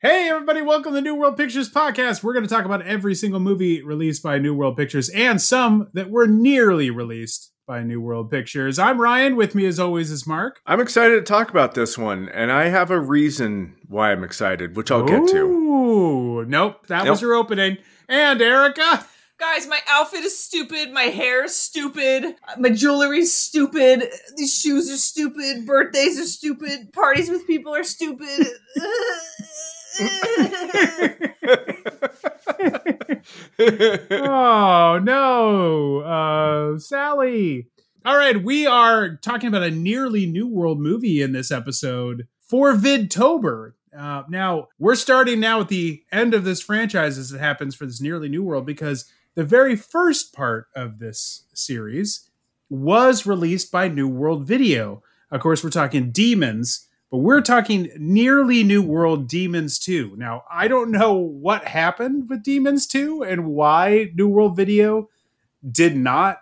Hey, everybody, welcome to the New World Pictures podcast. We're going to talk about every single movie released by New World Pictures and some that were nearly released by New World Pictures. I'm Ryan. With me, as always, is Mark. I'm excited to talk about this one, and I have a reason why I'm excited, which I'll get to. Ooh, nope, that was your opening. And Erica. Guys, my outfit is stupid. My hair is stupid. My jewelry's stupid. These shoes are stupid. Birthdays are stupid. Parties with people are stupid. oh no, uh, Sally. All right, we are talking about a nearly New World movie in this episode for Vidtober. Uh, now we're starting now at the end of this franchise as it happens for this nearly New World because the very first part of this series was released by New World Video. Of course, we're talking Demons, but we're talking nearly New World Demons 2. Now, I don't know what happened with Demons 2 and why New World Video did not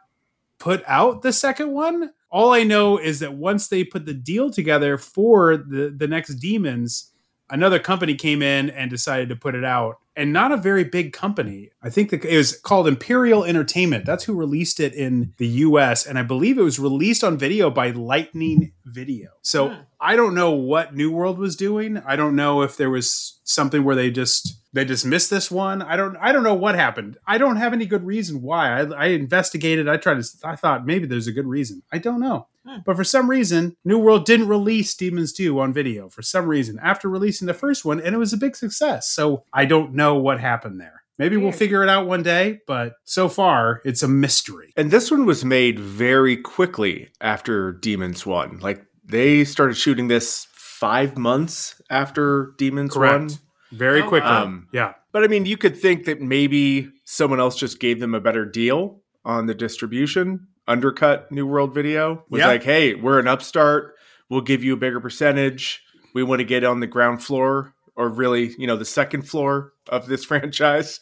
put out the second one. All I know is that once they put the deal together for the, the next Demons, another company came in and decided to put it out. And not a very big company. I think that it was called Imperial Entertainment. That's who released it in the US. And I believe it was released on video by Lightning Video. So Hmm. I don't know what New World was doing. I don't know if there was something where they just they just missed this one. I don't I don't know what happened. I don't have any good reason why. I, I investigated. I tried to. I thought maybe there's a good reason. I don't know. Hmm. But for some reason, New World didn't release Demons 2 on video for some reason after releasing the first one, and it was a big success. So I don't know what happened there. Maybe we'll figure it out one day, but so far it's a mystery. and this one was made very quickly after Demons 1. Like, they started shooting this five months after Demons 1. Very Oh, quickly. Um, yeah. But I mean, you could think that maybe someone else just gave them a better deal on the distribution, undercut New World Video. Was Yeah. like, hey, we're an upstart. We'll give you a bigger percentage. We want to get on the ground floor or really, you know, the second floor of this franchise.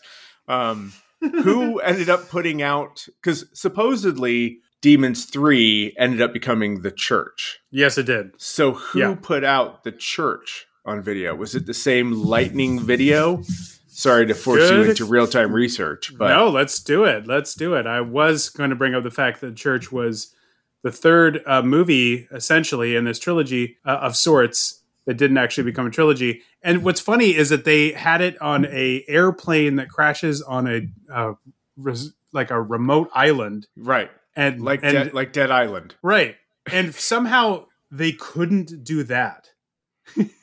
Um, who ended up putting out, because supposedly Demons 3 ended up becoming the church. Yes, it did. So who Yeah. put out the church on video? Was it the same Lightning Video? Sorry to force you into real time research, but no, let's do it. Let's do it. I was going to bring up the fact that Church was the third uh, movie, essentially, in this trilogy uh, of sorts that didn't actually become a trilogy. And what's funny is that they had it on a airplane that crashes on a uh, res- like a remote island, right, and like and, Dead, like Dead Island. right, and somehow they couldn't do that.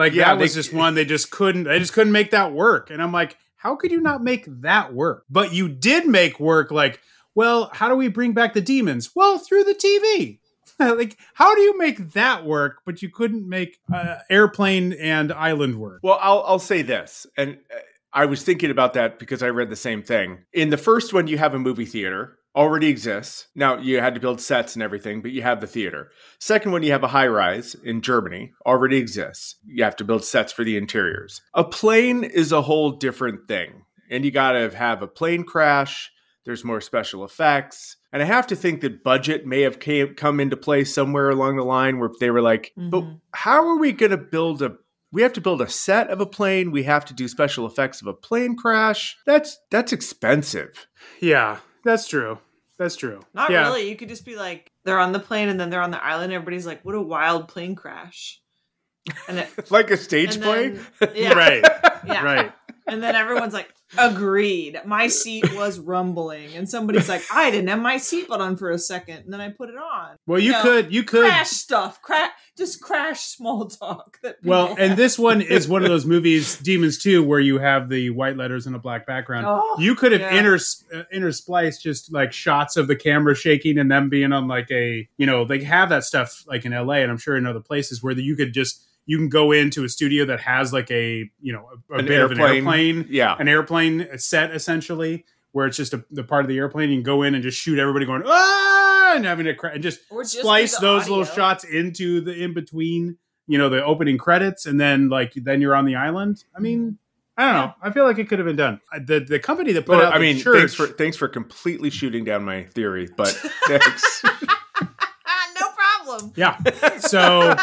like Yeah, that was just one they just couldn't they just couldn't make that work. And i'm like how could you not make that work? But you did make work like well how do we bring back the demons? Well through the tv like how do you make that work but you couldn't make uh, airplane and island work? Well, I'll I'll say this, and uh, I was thinking about that because I read the same thing. In the first one, you have a movie theater already exists. Now you had to build sets and everything, but you have the theater. Second one, you have a high rise in Germany already exists. You have to build sets for the interiors. A plane is a whole different thing, and you got to have a plane crash. There's more special effects. And I have to think that budget may have came, come into play somewhere along the line where they were like, but Mhm. how are we going to build a we have to build a set of a plane we have to do special effects of a plane crash that's that's expensive yeah that's true that's true Not yeah. really. You could just be like, they're on the plane and then they're on the island. Everybody's like, what a wild plane crash. And it, like a stage and play then- yeah, right yeah. right And then everyone's like, agreed. My seat was rumbling. And somebody's like, I didn't have my seatbelt on for a second. And then I put it on. well you No, could you could Crash stuff. Crash, just crash small talk. That Well, people and this one is one of those movies, Demons 2, where you have the white letters and a black background. Oh, you could have yeah. inters- uh, interspliced just like shots of the camera shaking and them being on like a, you know, they have that stuff like in LA and I'm sure in other places where you could just, you can go into a studio that has like a, you know, a, a An bit of an airplane. airplane, yeah an airplane set essentially, where it's just a, the part of the airplane. You can go in and just shoot everybody going, ah, and having a cra- and just just splice the those little shots into the in between, you know, the opening credits, and then like then you're on the island. I mean, I don't know. I feel like it could have been done. Uh, The the company that put well, out i the mean church, thanks for thanks for completely shooting down my theory but thanks No problem. awesome. Yeah. So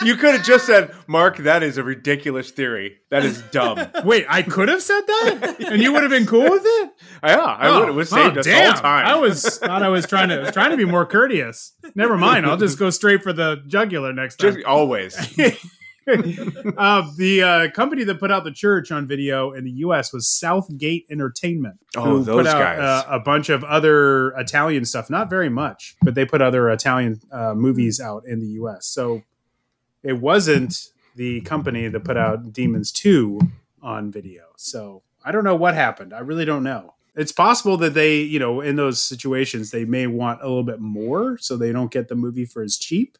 you could have just said, Mark, that is a ridiculous theory. That is dumb. wait, I could have said that, and you would have been cool with it. Yeah, I oh, would. It would oh, saved oh, us damn. all time. I was thought I was trying to was trying to be more courteous. Never mind. I'll just go straight for the jugular next time. just always. uh, the uh, company that put out the church on video in the U.S. was Southgate Entertainment. Oh, who those put out, guys. Uh, a bunch of other Italian stuff. Not very much, but they put other Italian uh, movies out in the U.S. So it wasn't the company that put out Demons Two on video. So I don't know what happened. I really don't know. It's possible that they, you know, in those situations, they may want a little bit more, so they don't get the movie for as cheap.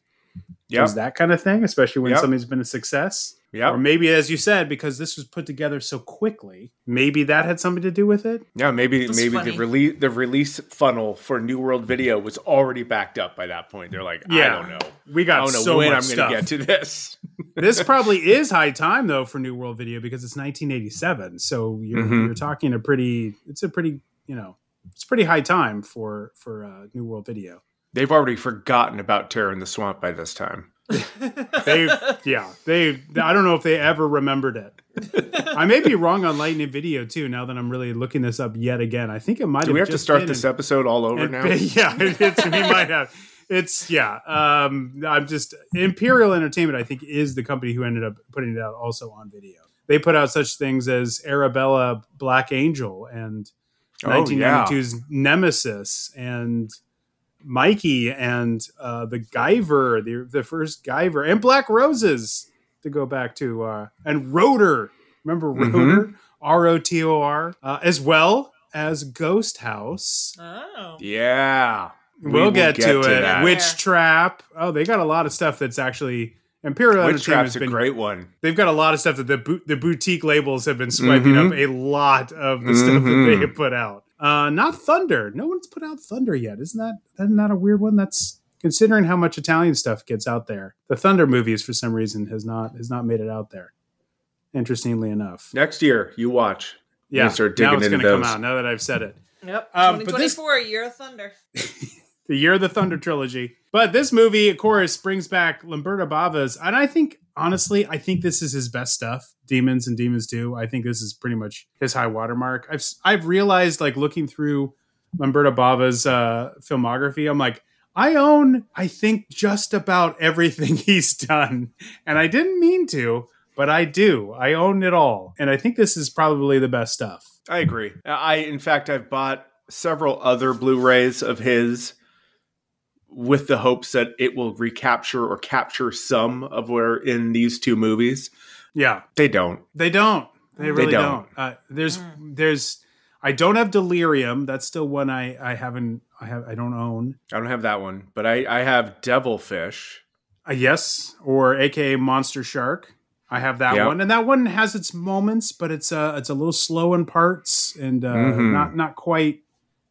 Yep. Is that kind of thing, especially when Yep. something's been a success. Yeah. Or maybe, as you said, because this was put together so quickly, maybe that had something to do with it. Yeah, maybe That's maybe funny. the release the release funnel for New World Video was already backed up by that point. They're like, I don't know. We got I got don't know so when much I'm stuff. going to get to this. this probably is high time though for New World Video because it's 1987. So you're Mhm. you're talking a pretty, it's a pretty, you know, it's pretty high time for for uh, New World Video. They've already forgotten about Terror in the Swamp by this time. They, yeah, they. I don't know if they ever remembered it. I may be wrong on Lightning Video too. Now that I'm really looking this up yet again, I think it might. Do we have to start this episode all over now? Yeah, it's, we might have. It's yeah. Um, I'm just Imperial Entertainment. I think is the company who ended up putting it out also on video. They put out such things as Arabella Black Angel and Oh, yeah. 1992's Nemesis and Mikey and uh, the Guyver, the the first Guyver, and Black Roses to go back to, uh, and Rotor. Remember Mhm. Rotor? R O T O R, uh, as well as Ghost House. oh. Yeah. We We'll will get, to, it. that. Witch Trap. Oh, they got a lot of stuff that's actually Imperial Witch Entertainment's Trap's a great one. They've got a lot of stuff that the bo- the boutique labels have been swiping Mhm. up a lot of the stuff that they have put out. Uh, not Thunder. No one's put out Thunder yet. Isn't that isn't that a weird one? That's considering how much Italian stuff gets out there. The Thunder movies, for some reason, has not has not made it out there. Interestingly enough, Next year, you watch. yeah. You start now digging it's going to come out. Now that I've said it. Yep. Um, but this- 2024, Year of Thunder. the year of the thunder trilogy but this movie of course brings back lamberto bava's and i think honestly i think this is his best stuff. Demons and demons 2 i think this is pretty much his high watermark. I've i've realized like looking through lamberto bava's uh filmography i'm like i own i think just about everything he's done. And i didn't mean to but i do. I own it all. And i think this is probably the best stuff. I agree. I, in fact, I've bought several other Blu-rays of his with the hopes that it will recapture or capture some of where in these two movies. yeah They don't. They don't. They They really don't. don't. Uh, there's there's I don't have Delirium. That's still one I I haven't I have I don't own. I don't have that one, but I, I have Devilfish. Uh, yes, or AKA Monster Shark. I have that Yep. one, and that one has its moments, but it's uh it's a little slow in parts and uh, Mhm. not not quite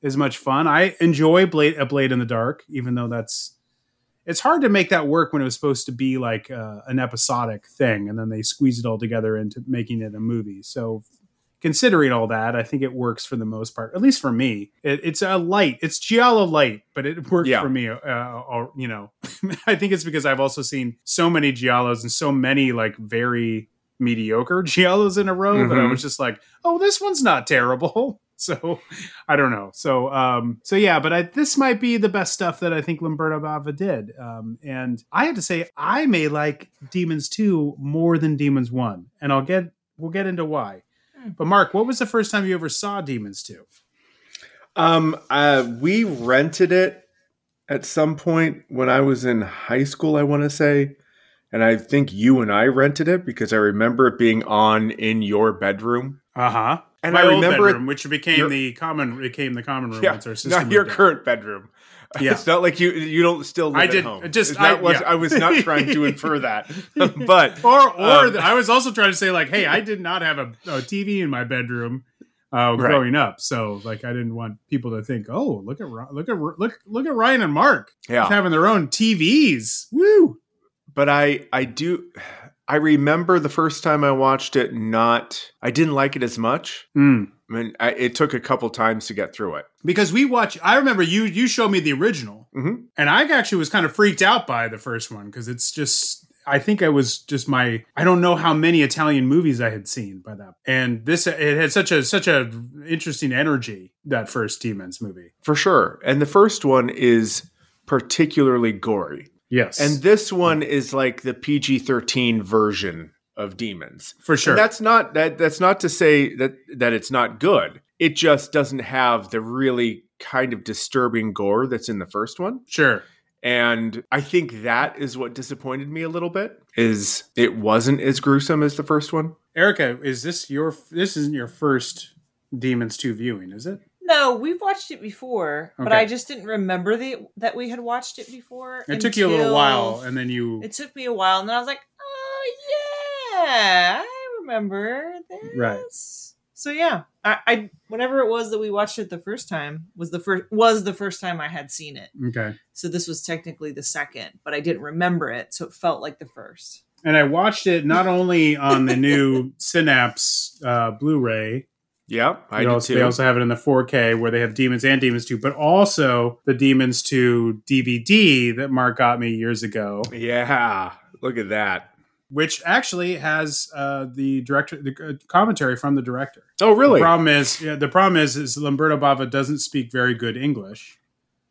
as much fun. I enjoy Blade a Blade in the Dark, even though that's it's hard to make that work when it was supposed to be like uh, an episodic thing, and then they squeeze it all together into making it a movie. So, considering all that, I think it works for the most part. At least for me, it, it's a light. It's giallo light, but it worked Yeah. for me. Uh, or, you know, I think it's because I've also seen so many giallos and so many like very mediocre giallos in a row that I Mhm. was just like, oh, this one's not terrible. So I don't know. So um so yeah, but I, this might be the best stuff that I think Lamberto Bava did. Um and I have to say I may like Demons 2 more than Demons 1. And I'll get we'll get into why. Hmm. But Mark, what was the first time you ever saw Demons 2? Um, uh, we rented it at some point when I was in high school, I want to say. And I think you and I rented it because I remember it being on in your bedroom. Uh-huh. And My I old remember it- bedroom, which became your- the common became the common room Yeah, once our sister not your out. current bedroom. Yeah. It's not like you you don't still live I at did- home. just- It's not I- was, yeah. I was not trying to infer that. but or or Um, I was also trying to say like, hey, I did not have a, a TV in my bedroom uh, Right. growing up, so like I didn't want people to think, oh, look at look at look look at Ryan and Mark yeah. having their own TVs. Woo! but I I do I remember the first time I watched it not I didn't like it as much. Mm. I mean, I, it took a couple times to get through it. because we watch. I remember you you showed me the original, Mhm. and I actually was kind of freaked out by the first one because it's just. I think I was just my. I don't know how many Italian movies I had seen by that, and this it had such a such a interesting energy that first Demons movie. For sure. And the first one is particularly gory. Yes, And this one is like the PG 13 version of Demons. for sure. And that's not that that's not to say that that it's not good. It just doesn't have the really kind of disturbing gore that's in the first one. sure. And I think that is what disappointed me a little bit is it wasn't as gruesome as the first one. Erica, is this your? This isn't your first Demons two viewing, is it? No, we've watched it before, but Okay. I just didn't remember the that we had watched it before. It took you a little until- while, and then you. It took me a while, and then I was like, "Oh yeah, I remember this." Right. So yeah, I, I whatever it was that we watched it the first time was the first was the first time I had seen it. Okay. So this was technically the second, but I didn't remember it, so it felt like the first. And I watched it not only on the new Synapse uh, Blu-ray. Yeah, I also, too. They also have it in the 4K where they have Demons and Demons 2, but also the Demons 2 DVD that Mark got me years ago, yeah, look at that. which actually has uh, the director, the uh, commentary from the director. Oh, really? The problem is, yeah, the problem is, is Lamberto Bava doesn't speak very good English,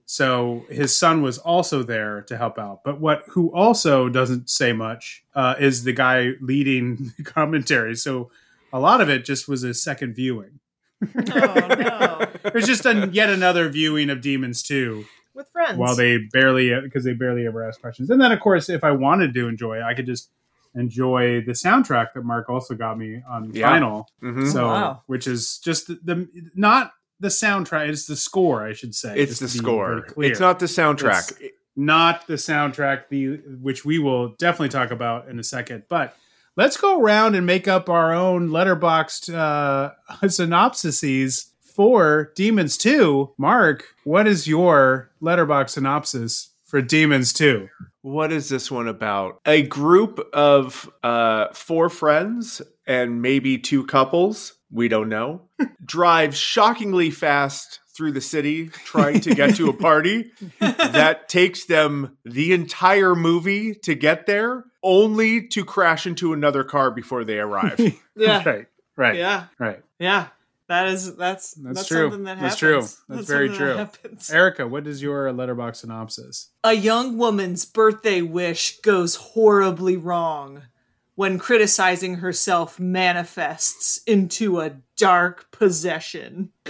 so his son was also there to help out. But what who also doesn't say much uh, is the guy leading the commentary. So a lot of it just was a second viewing. Oh no, It was just a, yet another viewing of Demons Two, with friends. while they barely because they barely ever ask questions. And then of course, if I wanted to enjoy, it, I could just enjoy the soundtrack that Mark also got me on Yeah. vinyl. Mhm. So, Wow. which is just the, the not the soundtrack, it's the score, I should say. It's the to be very score. It's not the soundtrack. It's- not the soundtrack, the which we will definitely talk about in a second. But let's go around and make up our own Letterboxd uh, synopsises for Demons Two. Mark, what is your letterbox synopsis for Demons Two? What is this one about? A group of uh, four friends and maybe two couples, we don't know, drive shockingly fast through the city trying to get to a party that takes them the entire movie to get there, only to crash into another car before they arrive. yeah, right, right, yeah, right. yeah. That is that's that's, true. something that That's true. That's very something that true. Erica, what is your letterbox synopsis? A young woman's birthday wish goes horribly wrong when criticizing herself manifests into a dark possession.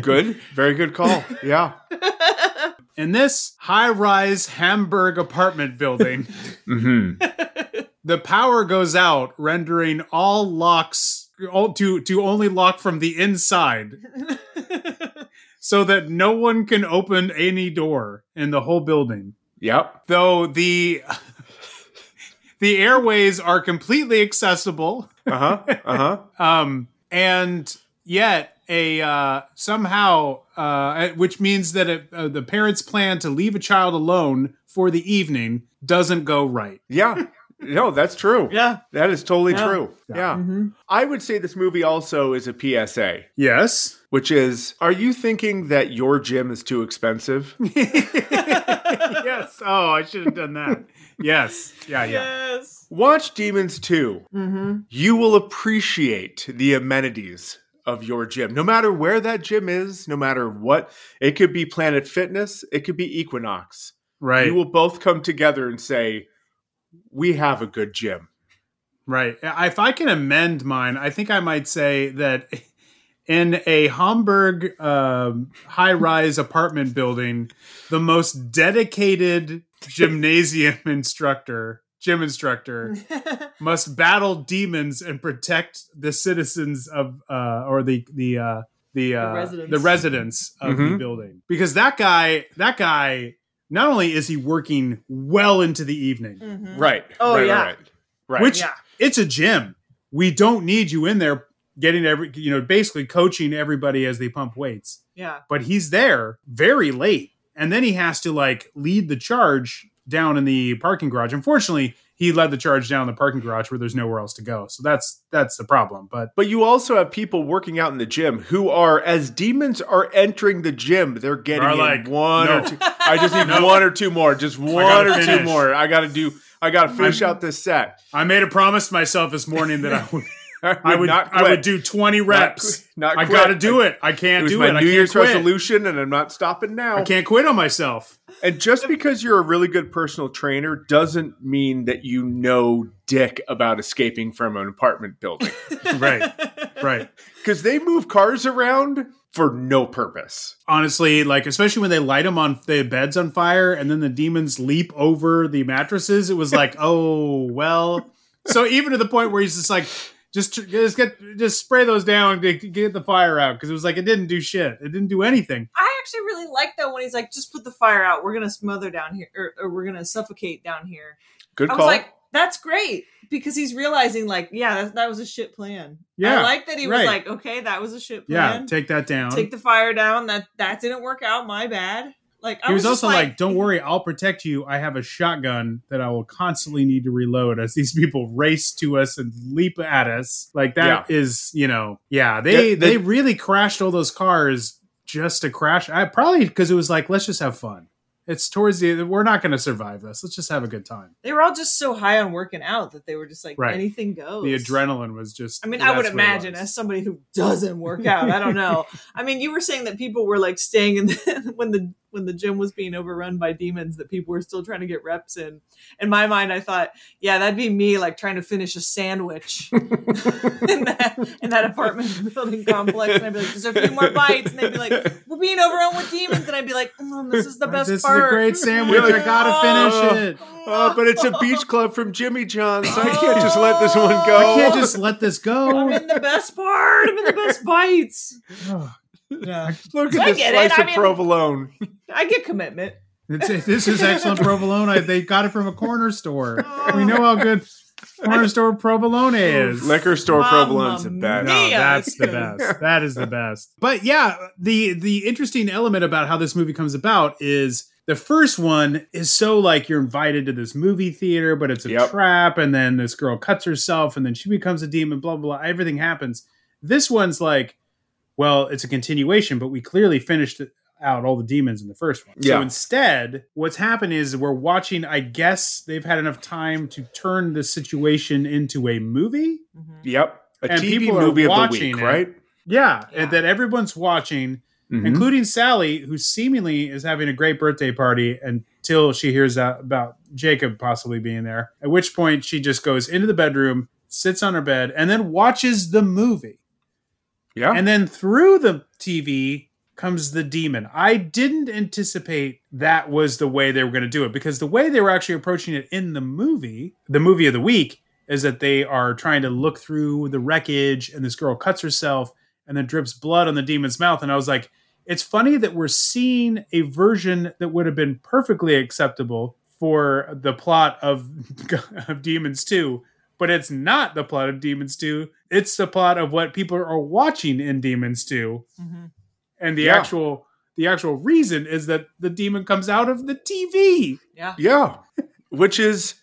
good. Very good call. Yeah. In this high rise Hamburg apartment building, hmm the power goes out, rendering all locks all, to, to only lock from the inside so that no one can open any door in the whole building. Yep. Though the the airways are completely accessible. Uh huh. Uh huh. um, and yet a uh, somehow, uh, which means that it, uh, the parents' plan to leave a child alone for the evening doesn't go right. Yeah. No, that's true. yeah. That is totally Yeah. true. Yeah. Yeah. Mhm. I would say this movie also is a PSA, Yes. which is Are you thinking that your gym is too expensive? yes. Oh, I should have done that. Yes. Yeah. Yeah. Yes. Watch Demons 2. Mm-hmm. You will appreciate the amenities of your gym, no matter where that gym is, no matter what. It could be Planet Fitness, it could be Equinox. Right. You will both come together and say, We have a good gym. Right. If I can amend mine, I think I might say that in a Hamburg um, high rise apartment building, the most dedicated gymnasium instructor, gym instructor, must battle demons and protect the citizens of uh, or the the uh, the uh, residents. the residents of the Mhm. building because that guy that guy not only is he working well into the evening Mhm. Right. Oh, right, yeah. Right. right. which Yeah. it's a gym. We don't need you in there getting every you know basically coaching everybody as they pump weights. Yeah. But he's there very late, and then he has to like lead the charge down in the parking garage. Unfortunately, he led the charge down the parking garage where there's nowhere else to go. So that's that's the problem. But But you also have people working out in the gym who are, as demons are entering the gym, they're getting in like, one no. or two. I just need No. one or two more. Just one or two more. I got to do. I got to finish I'm- out this set. I made a promise to myself this morning that I would I would not I would do 20 reps. Not I quit. got to do it. I can't was do my it. I New Year's quit. resolution, and I'm not stopping now. I can't quit on myself. And just because you're a really good personal trainer doesn't mean that you know dick about escaping from an apartment building. Right. Right. Because they move cars around for no purpose. honestly like especially when they light them on the beds on fire and then the demons leap over the mattresses it was like oh well so even to the point where he's just like just just get just spray those down to get the fire out because it was like it didn't do shit it didn't do anything I actually really like that when he's like, just put the fire out. We're gonna smother down here, or, or we're gonna suffocate down here. Good call. I was like, that's great because he's realizing, like, yeah, that, that was a shit plan. Yeah, I like that he was right. like, okay, that was a shit plan. yeah take that down Take the fire down. That that didn't work out. My bad. Like I he was, just also like, "Don't worry, I'll protect you. I have a shotgun that I will constantly need to reload as these people race to us and leap at us. Like that is, you know, yeah. They Yeah, they- they really crashed all those cars just to crash. I probably because it was like, let's just have fun. It's towards the we're not going to survive this. Let's just have a good time. they were all just so high on working out that they were just like Right. anything goes. The adrenaline was just. I mean, I would that's what it imagine as somebody who doesn't work out, I don't know. I mean, you were saying that people were like staying in the, when the when the gym was being overrun by demons, that people were still trying to get reps in. In my mind, I thought, yeah, that'd be me like trying to finish a sandwich in that in that apartment building complex, and I'd be like, just a few more bites, and they'd be like, we're being overrun with demons, and I'd be like, mm, this is the best this part. is a great sandwich. I gotta Oh. finish it. Oh, but it's a beach club from Jimmy John's. So I can't just let this one go. I can't just let this go. I'm in the best part. I'm in the best bites. Oh, Yeah. look at I this get it. slice I mean- provolone. I get commitment. it's, this is excellent provolone. I, they got it from a corner store. We know how good corner store provolone is. Liquor store Mamma provolone's the best. No, that's the best. That is the best. But yeah, the the interesting element about how this movie comes about is the first one is so like you're invited to this movie theater, but it's a Yep. trap, and then this girl cuts herself, and then she becomes a demon. Blah blah. blah. Everything happens. This one's like, well, it's a continuation, but we clearly finished it out all the demons in the first one. Yeah. So instead, what's happened is we're watching. I guess they've had enough time to turn the situation into a movie. Yep. A And TV people are movie of the watching week, it. right? Yeah, Yeah. and that everyone's watching, Mhm. including Sally, who seemingly is having a great birthday party until she hears about Jacob possibly being there. At which point, she just goes into the bedroom, sits on her bed, and then watches the movie. Yeah. And then through the TV comes the demon. I didn't anticipate that was the way they were going to do it because the way they were actually approaching it in the movie, the movie of the week, is that they are trying to look through the wreckage and this girl cuts herself and then drips blood on the demon's mouth. And I was like, it's funny that we're seeing a version that would have been perfectly acceptable for the plot of, of Demons 2, but it's not the plot of Demons 2. It's the plot of what people are watching in Demons 2. Mm-hmm. And the Yeah. actual the actual reason is that the demon comes out of the TV. Yeah. Yeah. Which is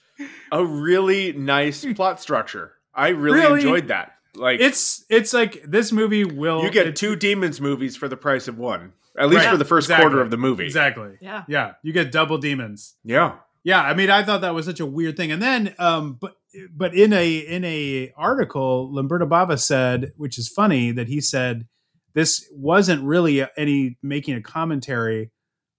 a really nice plot structure. I really, Really? enjoyed that. Like It's it's like this movie will you get it- two demons movies for the price of one. At least Right. for the first Exactly. quarter of the movie. Exactly. Yeah. Yeah, you get double demons. Yeah. Yeah, I mean, I thought that was such a weird thing. And then, um, but but in a in a article, Lamberto Bava said, which is funny, that he said this wasn't really any making a commentary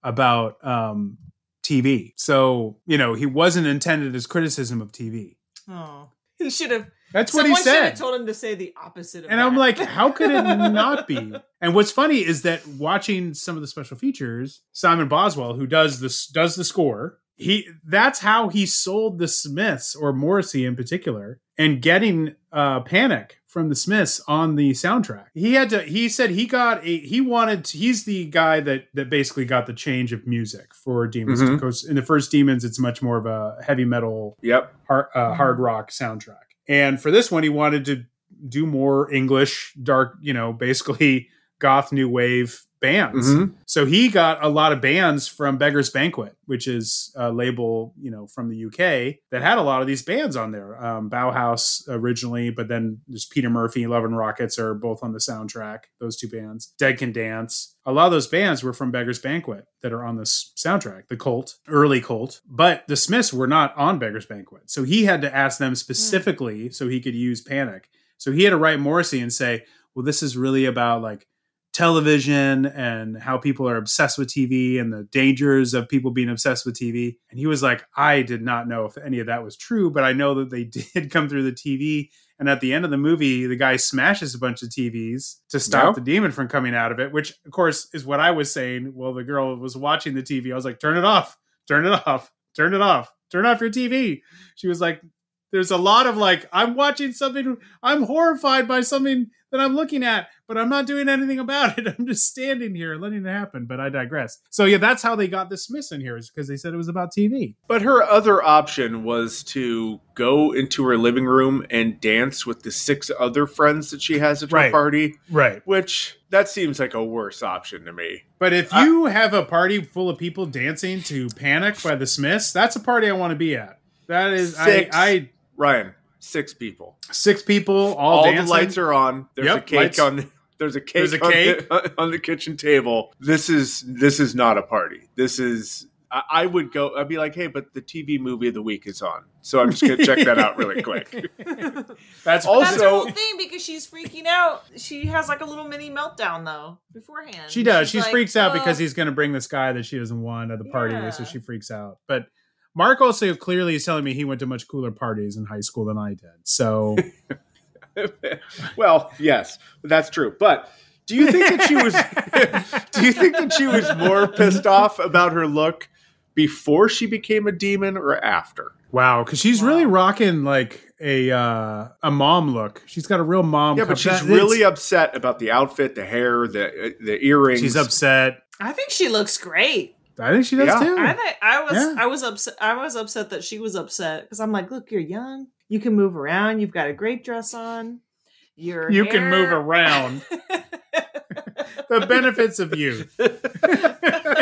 about um, TV. So you know, he wasn't intended as criticism of TV. Oh, he should have. That's what he should said. have told him to say the opposite of And that. I'm like, how could it not be? And what's funny is that watching some of the special features, Simon Boswell, who does this does the score, he that's how he sold the Smiths or Morrissey in particular, and getting uh panic from the Smiths on the soundtrack. He had to he said he got a he wanted to, he's the guy that that basically got the change of music for Demons because in the first Demons it's much more of a heavy metal Yep. hard, uh, Mhm. hard rock soundtrack. And for this one, he wanted to do more English, dark, you know, basically goth new wave bands. Mhm. So he got a lot of bands from Beggars Banquet, which is a label, you know, from the UK that had a lot of these bands on there. Um, Bauhaus originally, but then there's Peter Murphy, Love and Rockets are both on the soundtrack. Those two bands, Dead Can Dance. A lot of those bands were from Beggars Banquet that are on this soundtrack. The Cult, early Cult, but the Smiths were not on Beggars Banquet. So he had to ask them specifically so he could use Panic. So he had to write Morrissey and say, well, this is really about like television and how people are obsessed with TV and the dangers of people being obsessed with TV. And he was like, I did not know if any of that was true, but I know that they did come through the TV. And at the end of the movie, the guy smashes a bunch of TVs to stop the demon from coming out of it, which, of course, is what I was saying. Well, the girl was watching the TV. I was like, turn it off, turn it off, turn it off, turn off your TV. She was like, there's a lot of like, I'm watching something, I'm horrified by something that I'm looking at, but I'm not doing anything about it. I'm just standing here letting it happen. But I digress. So yeah, that's how they got the Smiths in here, is because they said it was about TV. But her other option was to go into her living room and dance with the six other friends that she has at her party, Right. which that seems like a worse option to me. But if I- you have a party full of people dancing to Panic by the Smiths, that's a party I want to be at. That is, I, I Ryan, six people. six people all, All, dancing. the lights are on. There's Yep, a cake lights- on. There's a cake, There's a on cake. the- on the kitchen table. This is this is not a party. This is. I, I would go. I'd be like, hey, but the TV movie of the week is on, so I'm just gonna check that out really quick. That's Also- That's her whole thing because she's freaking out. She has like a little mini meltdown though beforehand. She does. She's she like, freaks out "Ugh." because he's going to bring this guy that she doesn't want at the party, Yeah. so she freaks out. But Mark also clearly is telling me he went to much cooler parties in high school than I did. So well, yes, that's true. But do you think that she was? do you think that she was more pissed off about her look before she became a demon or after? wow, because she's Wow. really rocking like a uh, a mom look. She's got a real mom. Yeah, but she's that- really upset about the outfit, the hair, the the earrings. she's upset. I think she looks great. I think she does Yeah. too. I think I was Yeah. I was upset. I was upset that she was upset because I'm like, look, you're young. You can move around. You've got a great dress on. Your You can move around. the benefits of youth.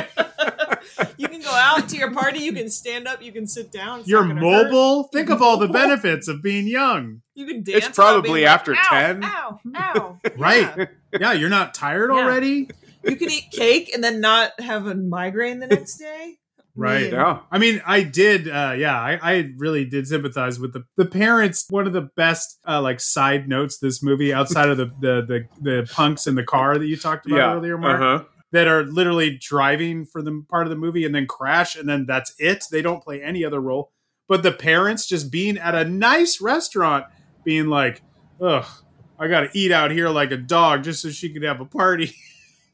you can go out to your party. You can stand up. You can sit down. It's You're not gonna hurt. mobile. Think of all the benefits of being young. You can dance. It's probably being like, after ow, 10. Ow, ow. Right. Yeah. Yeah, you're not tired Yeah. already. You can eat cake and then not have a migraine the next day. Right. Yeah. I mean, I did. Uh, yeah, I, I really did sympathize with the the parents. One of the best uh, like side notes this movie, outside of the the the, the punks in the car that you talked about Yeah. earlier, Mark, Uh-huh. that are literally driving for the part of the movie and then crash, and then that's it. They don't play any other role. But the parents just being at a nice restaurant, being like, "Ugh, I got to eat out here like a dog just so she could have a party."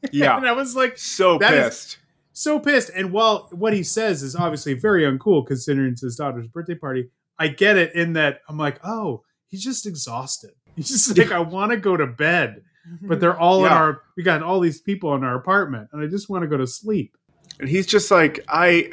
and Yeah. I was like, So pissed. so pissed. And while what he says is obviously very uncool considering it's his daughter's birthday party, I get it in that I'm like, oh, he's just exhausted. He's just like, I want to go to bed. But they're all in our we got all these people in our apartment and I just want to go to sleep. And he's just like, I.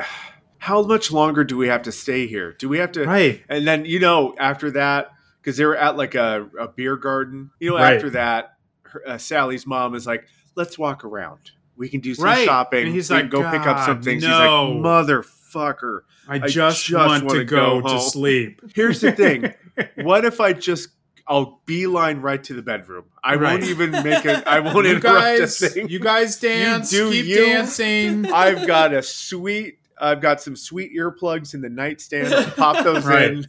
How much longer do we have to stay here? Do we have to? Right. And then you know, after that, because they were at like a, a beer garden. You know, Right. after that, her, uh, Sally's mom is like, "Let's walk around. We can do some Right. shopping. And he's we like, go pick up some things." no." He's like, "Motherfucker." I I just, just want wanna go, go to sleep. Here's the thing. what if I just I'll beeline right to the bedroom. I Right. won't even make a I won't you interrupt guys, a thing. you guys dance. do keep you. dancing. I've got a sweet I've got some sweet earplugs in the nightstand. Pop those Right. in.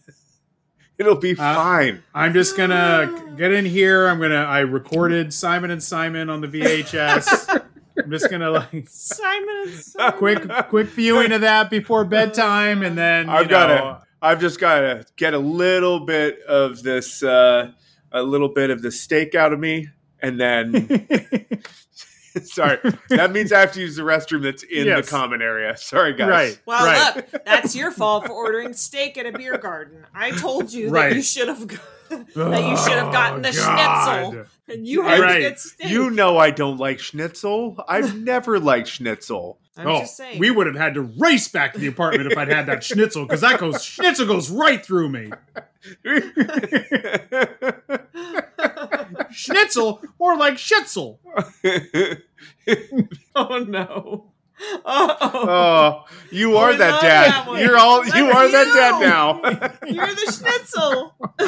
It'll be Uh, fine. I'm just gonna get in here. I'm gonna. I recorded Simon and Simon on the VHS. I'm just gonna like Simon and Simon. quick quick viewing of that before bedtime, and then you I've gotta- I've just got to get a little bit of this uh a little bit of the steak out of me and then sorry. That means I have to use the restroom that's in Yes. the common area. Sorry guys. right. Well, right. look, that's your fault for ordering steak at a beer garden. I told you Right. that you should have that you should have gotten the Oh, schnitzel, and you had Right. to get steak. You know I don't like schnitzel. I've never liked schnitzel. I'm oh, just saying. we would have had to race back to the apartment if I'd had that schnitzel because that goes schnitzel goes right through me. Schnitzel, more like schnitzel. Oh no. Oh, Oh, you Oh, are I that dad. that. You're all you That's are that dad now. you're the schnitzel.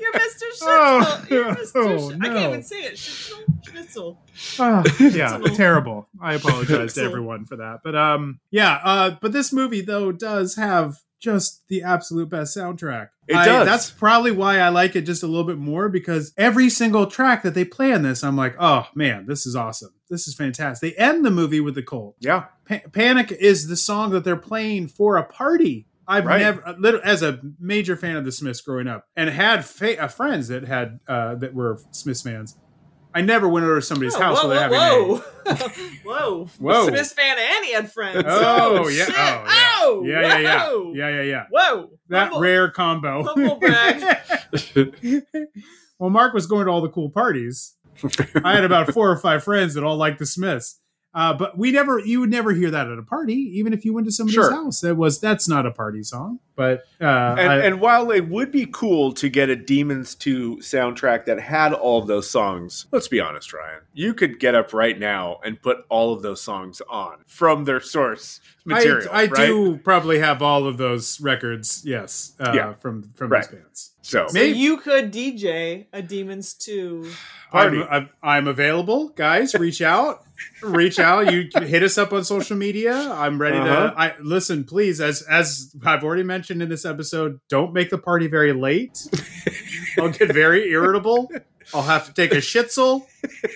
you're Mr. Schnitzel. Oh, you're Mr. oh, Sch- I can't even say it. Schnitzel. Schnitzel. Ah, yeah, Schnitzel. terrible. I apologize to everyone for that. But um, yeah. Uh, but this movie though does have just the absolute best soundtrack. It I- does. That's probably why I like it just a little bit more because every single track that they play in this, I'm like, oh man, this is awesome. This is fantastic. They end the movie with the Cult. Yeah. Pa- Panic is the song that they're playing for a party. I've Right. never, uh, as a major fan of the Smiths growing up, and had fa- uh, friends that had uh, that were Smiths fans. I never went over to somebody's Oh, house whoa, they're whoa, having whoa. whoa. Whoa. Smiths fan and he had friends. a. Oh, yeah, shit. oh yeah, Oh, yeah, yeah, yeah, yeah, yeah, yeah. Whoa. That Humble- rare combo. humble brag. well, Mark was going to all the cool parties. I had about four or five friends that all liked the Smiths. Uh, but we never, you would never hear that at a party, even if you went to somebody's Sure. house. That was that's not a party song. But uh, And, I- and while it would be cool to get a Demons 2 soundtrack that had all of those songs, let's be honest, Ryan, you could get up right now and put all of those songs on from their source material. I, I right? do probably have all of those records. Yes, uh, Yeah. from from Right. these bands. So, So Maybe- you could DJ a Demons 2. Party. I'm, I'm, I'm available, guys. Reach out, reach out. You hit us up on social media. I'm ready Uh-huh. to. I listen, please. As as I've already mentioned in this episode, don't make the party very late. I'll get very irritable. I'll have to take a shitzel.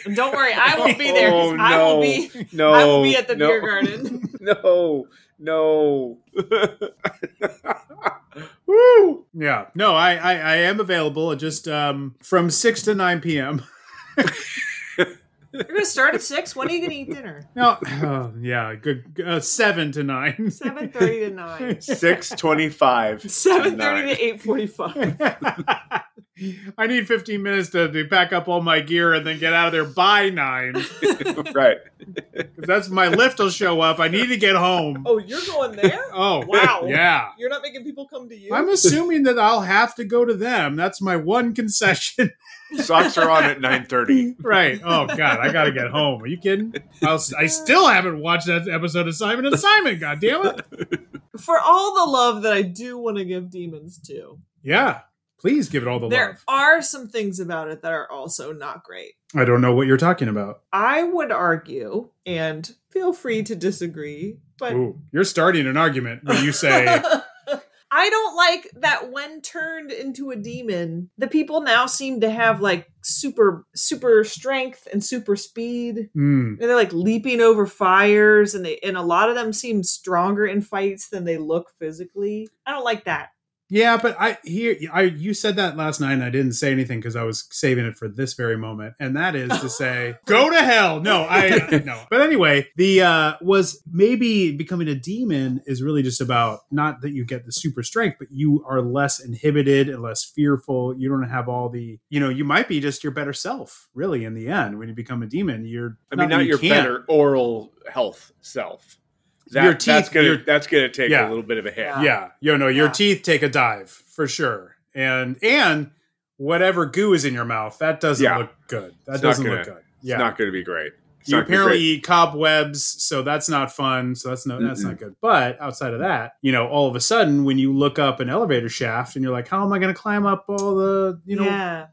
And don't worry, I won't be there. Oh, I will no. be no. I will be at the no, beer garden. No, no. Woo! Yeah, no, I I, I am available. Just um from six to nine p.m. You're gonna start at six. When are you gonna eat dinner? No, oh, yeah, good. Uh, seven to nine. Seven thirty to nine. 625. Seven thirty to eight forty-five. I need 15 minutes to, to pack up all my gear and then get out of there by nine. right. 'Cause that's my lift will show up. I need to get home. Oh, you're going there? Oh, Wow. Yeah. You're not making people come to you. I'm assuming that I'll have to go to them. That's my one concession. Socks are on at 930. right. Oh, God. I got to get home. Are you kidding? I'll, I still haven't watched that episode of Simon and Simon. God damn it. For all the love that I do want to give Demons 2, Yeah. Please give it all the there love. There are some things about it that are also not great. I don't know what you're talking about. I would argue, and feel free to disagree, but Ooh, you're starting an argument when you say, I don't like that when turned into a demon, the people now seem to have like super super strength and super speed. hmm, And they're like leaping over fires and they and a lot of them seem stronger in fights than they look physically. I don't like that. Yeah, but I here I you said that last night and I didn't say anything because I was saving it for this very moment, and that is to say, go to hell. No, I no. But anyway, the uh was maybe becoming a demon is really just about not that you get the super strength, but you are less inhibited and less fearful. You don't have all the you know, you might be just your better self, really, in the end. When you become a demon, you're I mean, that not you your can't. better oral health self. That, Your that's teeth- gonna your- that's gonna take Yeah. a little bit of a hit. Yeah. Yeah, you know, your Yeah. teeth take a dive for sure, and and whatever goo is in your mouth that doesn't Yeah. look good. That It's doesn't gonna- look good. It's Yeah, not gonna be great. It's you not gonna be apparently great. eat cobwebs, so that's not fun. So that's no, that's not good. But outside of that, you know, all of a sudden when you look up an elevator shaft and you're like, how am I going to climb up all the, you know, yeah.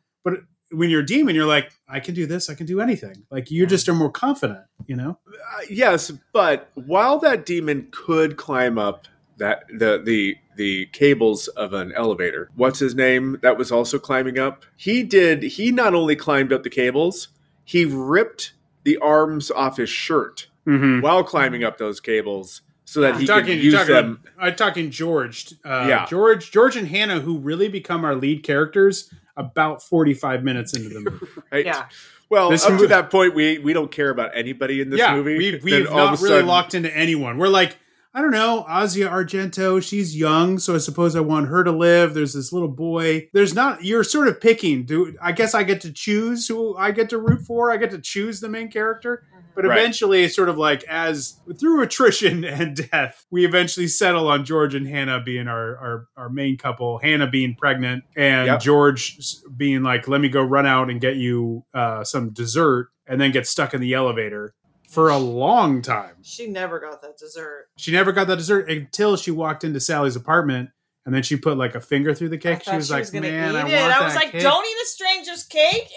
When you're a demon, you're like, I can do this, I can do anything. Like you just are more confident, you know. Uh, yes, but while that demon could climb up that the the the cables of an elevator, what's his name? That was also climbing up. He did. He not only climbed up the cables, he ripped the arms off his shirt Mm-hmm. while climbing up those cables, so that he talking, could you're use talking, them. I'm talking George. Uh, Yeah. George, George and Hannah, who really become our lead characters about 45 minutes into the movie. Right? Yeah. Well, This up movie- to that point, we we don't care about anybody in this yeah, movie. we, Then we've not really sudden- locked into anyone. We're like, I don't know, Asia Argento. She's young, so I suppose I want her to live. There's this little boy. There's not. You're sort of picking. Do I guess I get to choose who I get to root for? I get to choose the main character. But Right. eventually, it's sort of like as through attrition and death, we eventually settle on George and Hannah being our our, our main couple. Hannah being pregnant, and Yep. George being like, "Let me go run out and get you uh, some dessert." and then get stuck in the elevator for a long time. She never got that dessert. She never got that dessert until she walked into Sally's apartment, and then she put like a finger through the I cake. She thought was like, gonna "Man, eat I it. want I was that like, cake." don't eat a stranger's cake.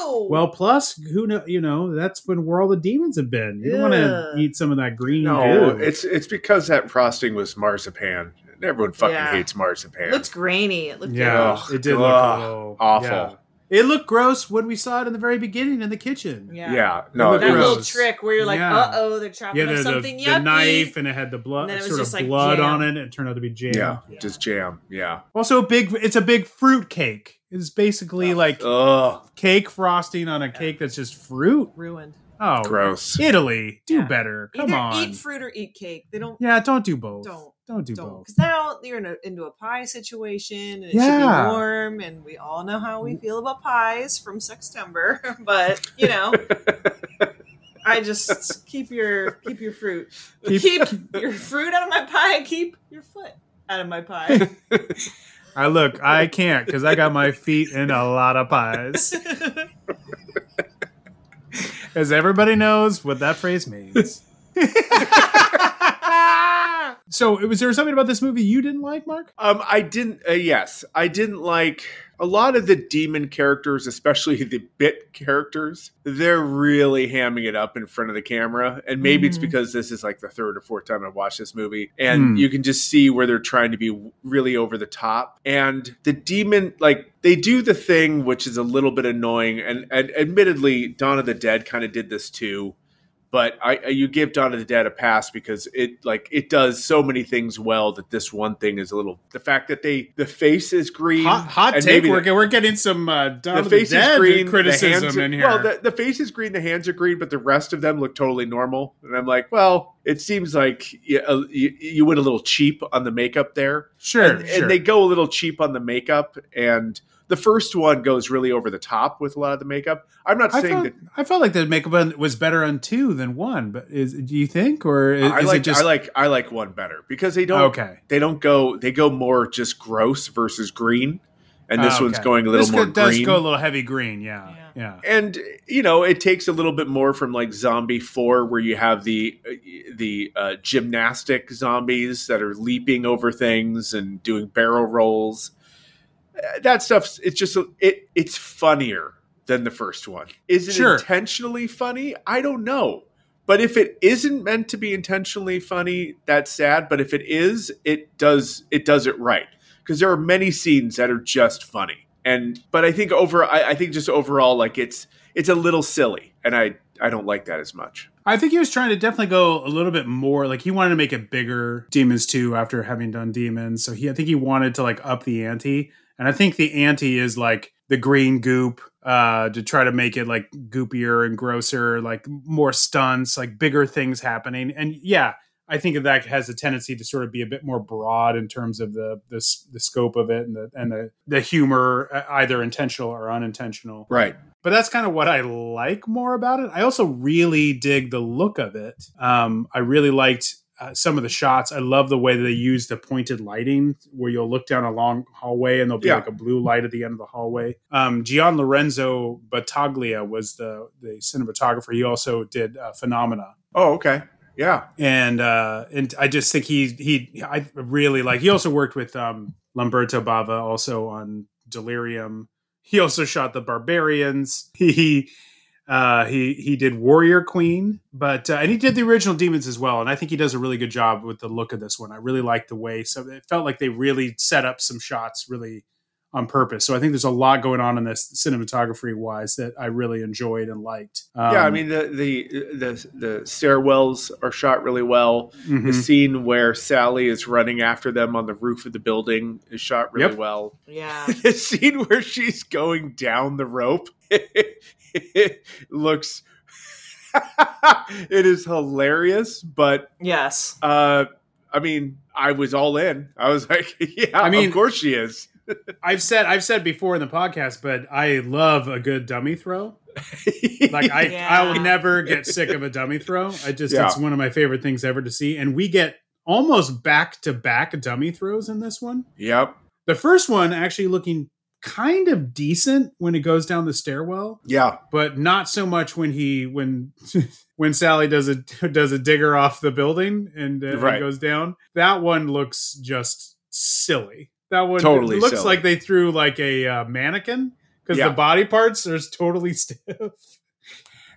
Ew. Well, plus, who know? You know, that's when where all the demons have been. You don't want to eat some of that green. No, goo. it's it's because that frosting was marzipan. Everyone fucking Yeah. hates marzipan. it looked grainy. It looked yeah, Ugh, it did look ugh, a little awful. yeah. It looked gross when we saw it in the very beginning in the kitchen. Yeah. yeah. no, It That it little gross. trick where you're like, Yeah. uh oh, they're chopping Yeah, up the, the, something the yucky. knife and it had the blood, And it was sort just of like blood jam. on it. And it turned out to be jam. yeah, just jam. Yeah. Also, a big. It's a big fruit cake. It's basically like Ugh, cake frosting on a cake that's just fruit. Ruined. Oh, gross. Italy, do Yeah. better. Come Either on. eat fruit or eat cake. They don't. yeah, don't do both. Don't. Don't do Don't. both. Because now you're in a, into a pie situation and it Yeah. should be warm, and we all know how we feel about pies from September. but you know, I just keep your keep your fruit. Keep- Keep, your fruit out of my pie. Keep your foot out of my pie. I look, I can't because I got my feet in a lot of pies. As everybody knows what that phrase means. So, was there something about this movie you didn't like, Mark? Um, I didn't. Uh, yes, I didn't like a lot of the demon characters, especially the bit characters. They're really hamming it up in front of the camera, and maybe it's Mhm. because this is like the third or fourth time I've watched this movie, and Hmm. you can just see where they're trying to be really over the top. And the demon, like they do the thing which is a little bit annoying, and, and admittedly, Dawn of the Dead kind of did this too. But I, I- you give Dawn of the Dead a pass because it like it does so many things well that this one thing is a little. The fact that they the face is green, Hot, hot take. We're, the- we're getting some uh, Dawn the of face the is Dead green, criticism hands are, in here. Well, the, the face is green, the hands are green, but the rest of them look totally normal. And I'm like, well, it seems like you, uh, you, you went a little cheap on the makeup there, sure, and, sure. and they go a little cheap on the makeup. And the first one goes really over the top with a lot of the makeup. I'm not I saying felt, that. I felt like the makeup was better on two than one, but is do you think or is, I is like it just I like I like one better because they don't okay? they don't go they go more just gross versus green, and this Oh, one's going a little this more go- does green. go a little heavy green, yeah, yeah. And you know it takes a little bit more from like zombie 4 where you have the the uh, gymnastic zombies that are leaping over things and doing barrel rolls. Uh, that stuff's it's just it it's funnier than the first one. Is it Sure. intentionally funny? I don't know. But if it isn't meant to be intentionally funny that's sad. But if it is it does it does it right. Because there are many scenes that are just funny and but i think over I, I think just overall like it's it's a little silly and i i don't like that as much I think he was trying to definitely go a little bit more. Like he wanted to make it bigger, Demons Two, after having done Demons. So he, I think he wanted to like up the ante, and I think the ante is like the green goop uh, to try to make it like goopier and grosser, like more stunts, like bigger things happening. And yeah, I think that has a tendency to sort of be a bit more broad in terms of the the, the scope of it and the and the the humor, uh, either intentional or unintentional right but that's kind of what I like more about it. I also really dig the look of it. Um, I really liked uh, some of the shots. I love the way that they use the pointed lighting, where you'll look down a long hallway and there'll be Yeah. like a blue light at the end of the hallway. Um, Gian Lorenzo Battaglia was the the cinematographer. He also did uh, Phenomena oh okay yeah. And uh and i just think he he i really like he also worked with um lamberto bava also on delirium. He also shot the barbarians. He uh he he did warrior queen but uh, and he did the original demons as well and i think he does a really good job with the look of this one. I really like the way so it felt like they really set up some shots really on purpose so i think there's a lot going on in this cinematography wise that i really enjoyed and liked um, yeah i mean the the the the stairwells are shot really well mhm. the scene where sally is running after them on the roof of the building is shot really Yep. well Yeah. the scene where she's going down the rope it looks it is hilarious but Yes. uh i mean i was all in i was like yeah I mean- of course she is I've said I've said before in the podcast, but I love a good dummy throw. Like I, Yeah. I will never get sick of a dummy throw. I just Yeah. it's one of my favorite things ever to see. And we get almost back to back dummy throws in this one. yep The first one actually looking kind of decent when it goes down the stairwell, Yeah. but not so much when he when when Sally does a does a digger off the building and, uh, and goes down. That one looks just silly. That one Totally it looks silly. like they threw like a uh, mannequin because Yeah. the body parts are totally stiff.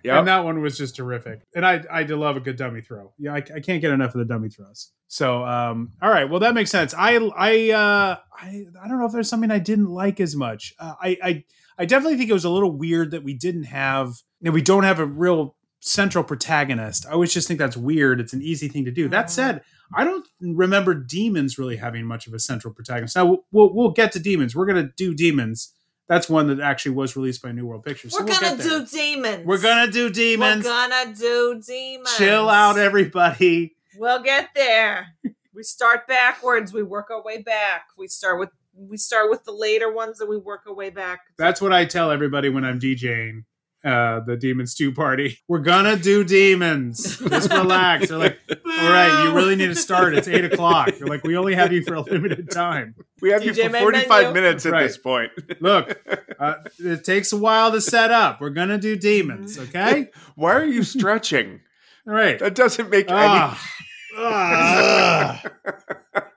Yeah. And that one was just terrific. And I I do love a good dummy throw. Yeah, I, I can't get enough of the dummy throws. So um all right, well that makes sense. I I uh I I don't know if there's something I didn't like as much. Uh, I I I definitely think it was a little weird that we didn't have that we don't have a real central protagonist. I always just think that's weird. It's an easy thing to do. That mm-hmm. said, I don't remember demons really having much of a central protagonist. Now we'll we'll, we'll get to demons. We're gonna do demons. That's one that actually was released by New World Pictures. We're we'll gonna do demons. We're gonna do demons. We're gonna do demons. Chill out, everybody. We'll get there. we start backwards. We work our way back. We start with we start with the later ones, and we work our way back. That's what I tell everybody when I'm DJing uh, the Demons 2 party. We're gonna do demons. Just relax. They're like, all right, you really need to start. It's eight o'clock. They're like, we only have you for a limited time. We have you for Main 45 Menu. minutes at Right. this point. Look, uh, it takes a while to set up. We're gonna do demons, okay? Why are you stretching? All right. That doesn't make any. Ah.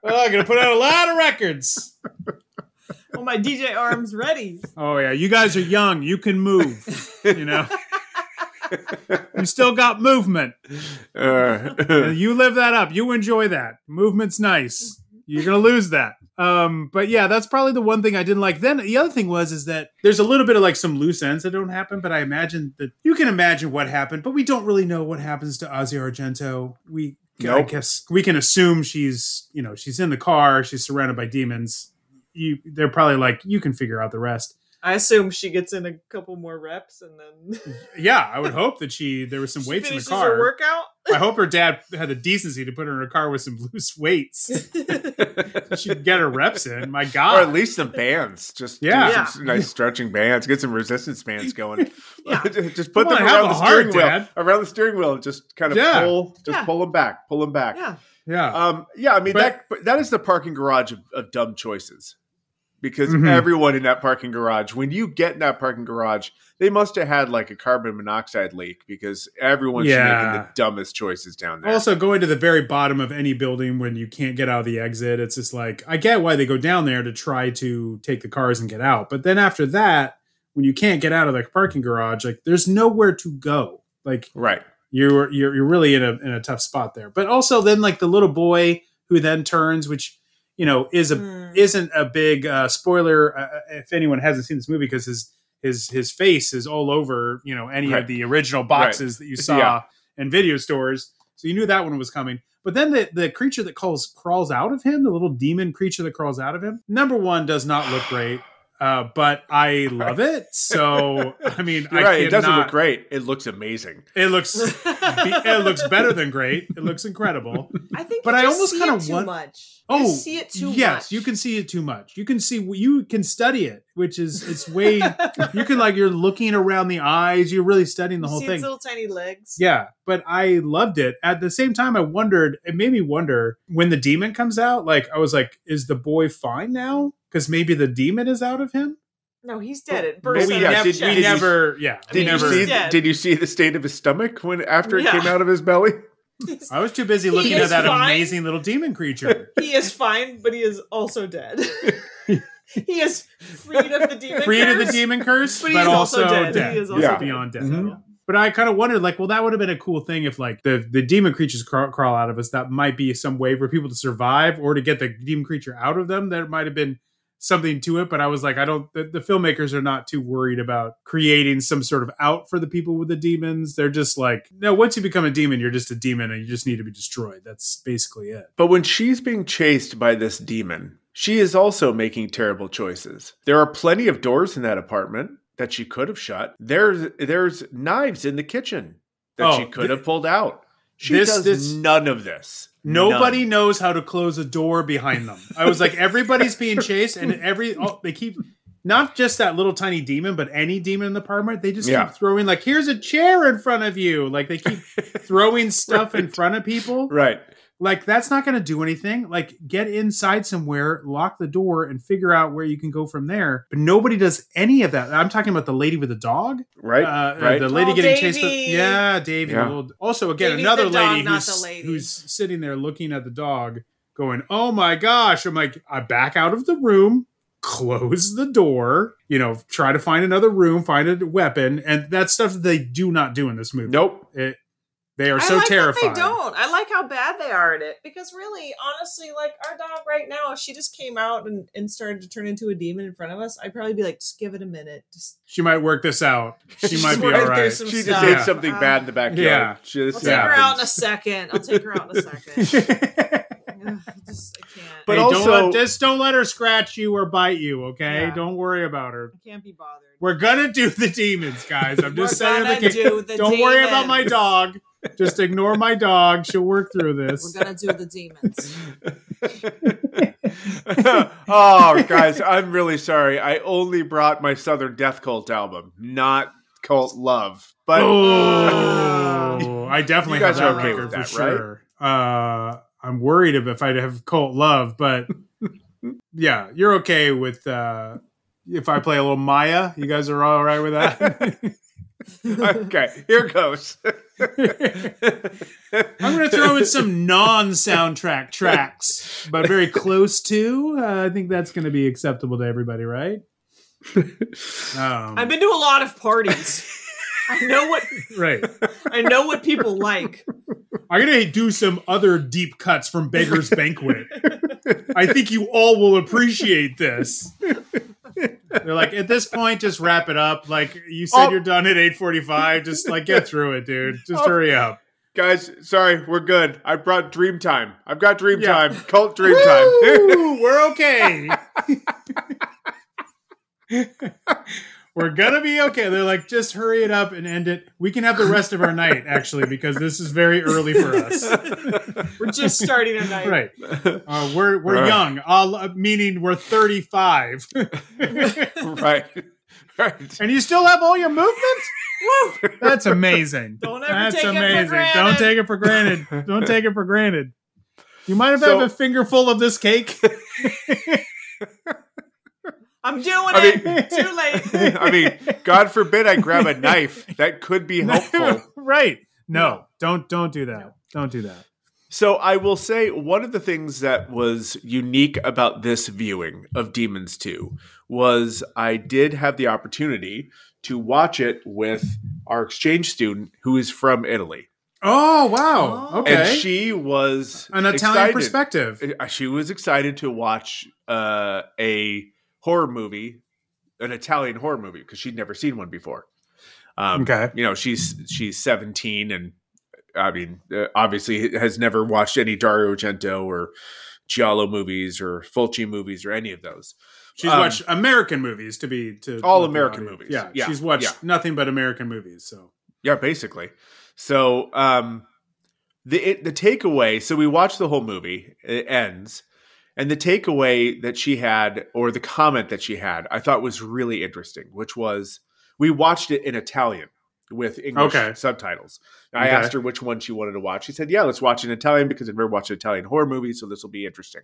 Oh, I'm gonna put out a lot of records. Oh, my DJ arms ready. Oh yeah, you guys are young. You can move. You know, you still got movement. Uh, you live that up. You enjoy that. Movement's nice. You're gonna lose that. Um, but yeah, that's probably the one thing I didn't like. Then the other thing was is that there's a little bit of like some loose ends that don't happen, but I imagine that you can imagine what happened, but we don't really know what happens to Asia Argento. We I guess we can assume she's you know she's in the car, she's surrounded by demons. You, they're probably like you can figure out the rest. I assume she gets in a couple more reps, and then Yeah, I would hope that she there was some she weights in the car. her workout. I hope her dad had the decency to put her in a car with some loose weights. she could get her reps in. My God, or at least some bands. Just do Yeah. some nice stretching bands. Get some resistance bands going. Yeah. just put Come them on, around a the heart, steering wheel. Dad. Around the steering wheel. Just kind of Yeah. pull. Just Yeah. pull them back. Pull them back. yeah, yeah. Um, yeah, I mean But- that that is the parking garage of, of dumb choices. Because Mhm. everyone in that parking garage, when you get in that parking garage, they must have had like a carbon monoxide leak because everyone's Yeah. making the dumbest choices down there. Also, going to the very bottom of any building when you can't get out of the exit, it's just like, I get why they go down there to try to take the cars and get out. But then after that, when you can't get out of the parking garage, like there's nowhere to go. Like right. you're you're you're really in a in a tough spot there. But also then like the little boy who then turns, which you know is a Hmm. isn't a big uh, spoiler uh, if anyone hasn't seen this movie because his his his face is all over you know any Right. of the original boxes that you saw Yeah. in video stores. So you knew that one was coming. But then the, the creature that calls crawls out of him, the little demon creature that crawls out of him, number one does not look great. Uh, but I love it. So I mean, I right. It doesn't cannot- look great. It looks amazing. It looks it looks better than great. It looks incredible. I think, But you I just almost kinda it too want- much. Oh, you see it too yes, much. you can see it too much. You can see you can study it, which is it's way you can like you're looking around the eyes. You're really studying the You whole see thing. its little tiny legs. Yeah, but I loved it. At the same time, I wondered. It made me wonder when the demon comes out. Like I was like, is the boy fine now? Because maybe the demon is out of him. No, he's dead. It But burst we out yeah, of never, his did- we did you- chest. never. Yeah, we Did you never. see? Did you see the state of his stomach when after it Yeah. came out of his belly? He's- I was too busy looking at that fine. amazing little demon creature. he is fine, but he is also dead. he is freed of the demon. Freed of the curse. demon curse, But but, he is also also dead. dead. He is also Yeah. dead. beyond death. Mhm. But I kind of wondered, like, well, that would have been a cool thing if, like, the the demon creatures crawl, crawl out of us. That might be some way for people to survive or to get the demon creature out of them. That might have been something to it. But I was like, I don't. The, the filmmakers are not too worried about creating some sort of out for the people with the demons. They're just like, no. Once you become a demon, you're just a demon, and you just need to be destroyed. That's basically it. But when she's being chased by this demon, she is also making terrible choices. There are plenty of doors in that apartment that she could have shut. There's there's knives in the kitchen that Oh, she could th- have pulled out. She this- does this- none of this. Nobody None. knows how to close a door behind them. I was like, everybody's being chased, and every oh, they keep not just that little tiny demon, but any demon in the apartment. They just Yeah. keep throwing like, here's a chair in front of you. Like they keep throwing stuff in front of people. Right. Like that's not going to do anything. Like get inside somewhere, lock the door, and figure out where you can go from there. But nobody does any of that. I'm talking about the lady with the dog, Right. Uh, right. The lady Oh, getting chased. By, yeah, Davy. Yeah. Also, again, Davy's another the dog, lady who's lady. who's sitting there looking at the dog, going, "Oh my gosh!" I'm like, I back out of the room. Close the door, you know, try to find another room, find a weapon, and that stuff they do not do in this movie. nope. It, they are I so like terrified. That they don't. I like how bad they are at it because really, honestly, like our dog right now, if she just came out and, and started to turn into a demon in front of us, I'd probably be like, just give it a minute. Just She might work this out. She might be work all through right. She just stuff. ate Yeah. something Uh, bad in the backyard. Yeah. She, I'll take her out in a second. I'll take her out in a second. I just I can't. But Hey, also- don't let, just don't let her scratch you or bite you. Okay, Yeah. don't worry about her. I can't be bothered. We're gonna do the demons, guys. I'm just We're saying. The do the don't worry about my dog. Just ignore my dog. She'll work through this. We're gonna do the demons. oh, guys, I'm really sorry. I only brought my Southern Death Cult album, not Cult Love. But Oh, I definitely You have guys that are okay record with that, for sure. Uh, I'm worried if I have cult love, but yeah, you're okay with uh, if I play a little Maya. You guys are all right with that. okay, here goes. I'm going to throw in some non-soundtrack tracks, but very close to. Uh, I think that's going to be acceptable to everybody, right? Um, I've been to a lot of parties. I know what right. I know what people like. I'm going to do some other deep cuts from Beggars Banquet. I think you all will appreciate this. They're like, at this point, just wrap it up. Like you said, Oh. you're done at 8:45. Just like get through it, dude. Just Oh. hurry up. Guys, sorry, we're good. I brought Dreamtime. I've got Yeah. Dreamtime. Cult Dreamtime. Woo, we're okay. we're gonna be okay. They're like, just hurry it up and end it. We can have the rest of our night, actually, because this is very early for us. We're just starting a night. Right. Uh, we're we're Right. young, uh, meaning we're 35. right. Right. and you still have all your movement? Woo! That's amazing. Don't ever That's take it for amazing. granted. Don't take it for granted. Don't take it for granted. You might have So- had a finger full of this cake. I'm doing I it. mean- Too late. I mean, God forbid I grab a knife. That could be helpful. right. No, don't don't do that. Don't do that. So I will say one of the things that was unique about this viewing of Demons 2 was I did have the opportunity to watch it with our exchange student who is from Italy. Oh wow. Oh. Okay. And she was An Italian excited. perspective. Uh, She was excited to watch uh, a horror movie, an Italian horror movie, because she'd never seen one before. Um, Okay. you know she's she's 17 and i mean uh, obviously has never watched any dario argento or giallo movies or fulci movies or any of those She's Um, watched American movies to be to All American movies. Yeah, Yeah, she's watched yeah. nothing but American movies. So yeah basically so um the it, the takeaway so we watch the whole movie it ends and the takeaway that she had or the comment that she had i thought was really interesting which was we watched it in italian with english Okay. subtitles i Okay. asked her which one she wanted to watch she said yeah let's watch it in italian because i've never watched an italian horror movie so this will be interesting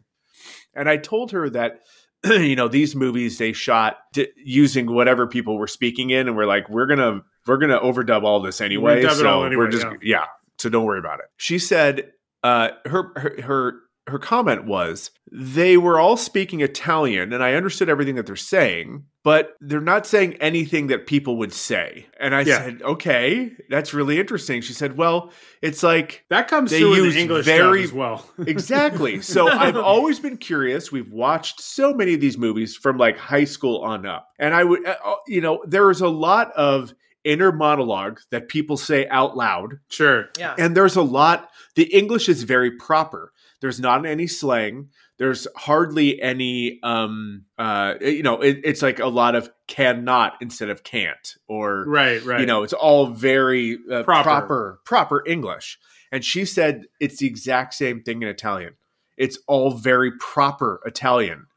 and i told her that you know these movies they shot d- using whatever people were speaking in and we're like we're gonna we're gonna overdub all this anyway so anyway, we're just yeah. yeah so don't worry about it she said uh her her her her comment was they were all speaking Italian and I understood everything that they're saying, but they're not saying anything that people would say. And I Yeah. said, okay, that's really interesting. She said, well, it's like that comes They through in use the English very- as well. Exactly. So I've always been curious. We've watched so many of these movies from like high school on up. And I would, uh, uh, you know, there is a lot of inner monologue that people say out loud. sure. Yeah. And there's a lot, the English is very proper. There's not any slang. There's hardly any, um, uh, you know, it, it's like a lot of cannot instead of can't or, Right. Right. you know, it's all very uh, Proper. proper. proper, English. And she said it's the exact same thing in Italian. It's all very proper Italian.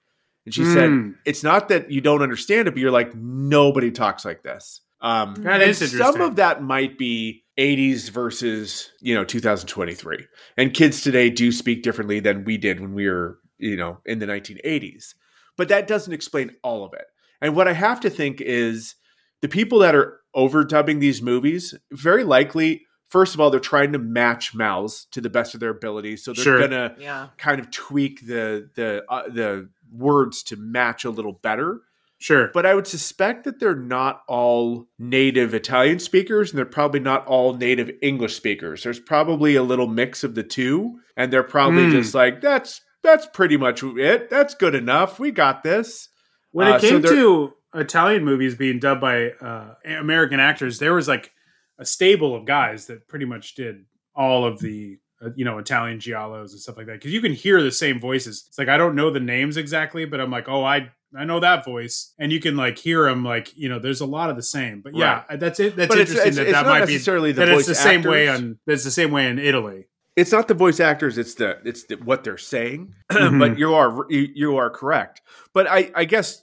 And she said Mm. it's not that you don't understand it, but you're like nobody talks like this. Um, That and is Some of that might be 80s versus you know 2023, and kids today do speak differently than we did when we were you know in the 1980s. But that doesn't explain all of it. And what I have to think is the people that are overdubbing these movies very likely. First of all, they're trying to match mouths to the best of their abilities, so they're Sure. gonna Yeah. kind of tweak the the uh, the words to match a little better. Sure. But I would suspect that they're not all native Italian speakers, and they're probably not all native English speakers. There's probably a little mix of the two, and they're probably Hmm. just like, "That's that's pretty much it. That's good enough. We got this." when Uh, it so came they're- to Italian movies being dubbed by uh, American actors, there was like a stable of guys that pretty much did all of the uh, you know Italian giallos and stuff like that because you can hear the same voices. It's like I don't know the names exactly, but I'm like, oh, I I know that voice, and you can like hear them. Like you know, there's a lot of the same. But yeah, that's it. That's but interesting it's, that it's that might be necessarily the that it's the same way on it's the same way in Italy. it's not the voice actors it's the it's the, what they're saying Mhm. but you are you, you are correct but i i guess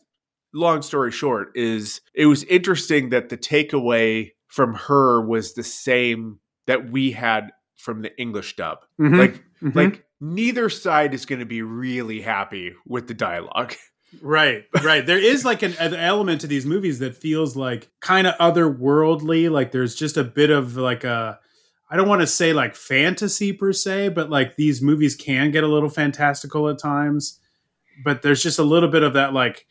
long story short is it was interesting that the takeaway from her was the same that we had from the english dub Mhm. like Mhm. like neither side is going to be really happy with the dialogue Right, right. There is like an, an element to these movies that feels like kind of otherworldly. Like there's just a bit of like a, I don't want to say like fantasy per se, but like these movies can get a little fantastical at times. But there's just a little bit of that like,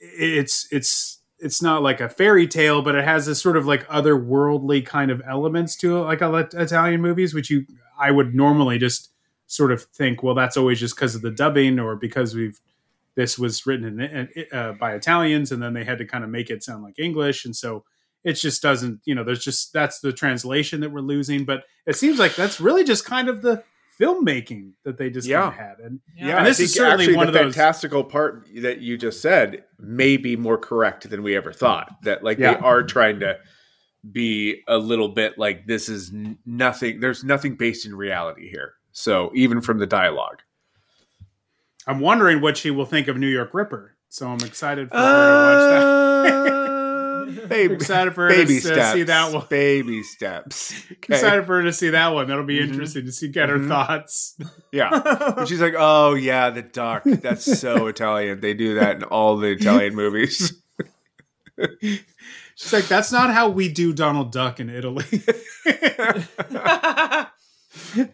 it's it's it's not like a fairy tale, but it has this sort of like otherworldly kind of elements to it, like Italian movies, which you I would normally just sort of think, well, that's always just because of the dubbing or because we've this was written in, uh, by Italians and then they had to kind of make it sound like English. And so it just doesn't, you know, there's just that's the translation that we're losing. But it seems like that's really just kind of the filmmaking that they just Yeah. had. And yeah, And I this think is certainly actually one the of those- fantastical part that you just said may be more correct than we ever thought that like Yeah. they are trying to be a little bit like this is nothing there's nothing based in reality here so even from the dialogue I'm wondering what she will think of New York Ripper. So I'm excited for her to watch that. Uh, baby, excited for her baby to, uh, steps see that one. baby steps okay. Excited for her to see that one. That'll be Mhm. interesting to see get her Mhm. thoughts. yeah and she's like oh yeah the duck that's so italian they do that in all the italian movies She's like, that's not how we do Donald Duck in Italy.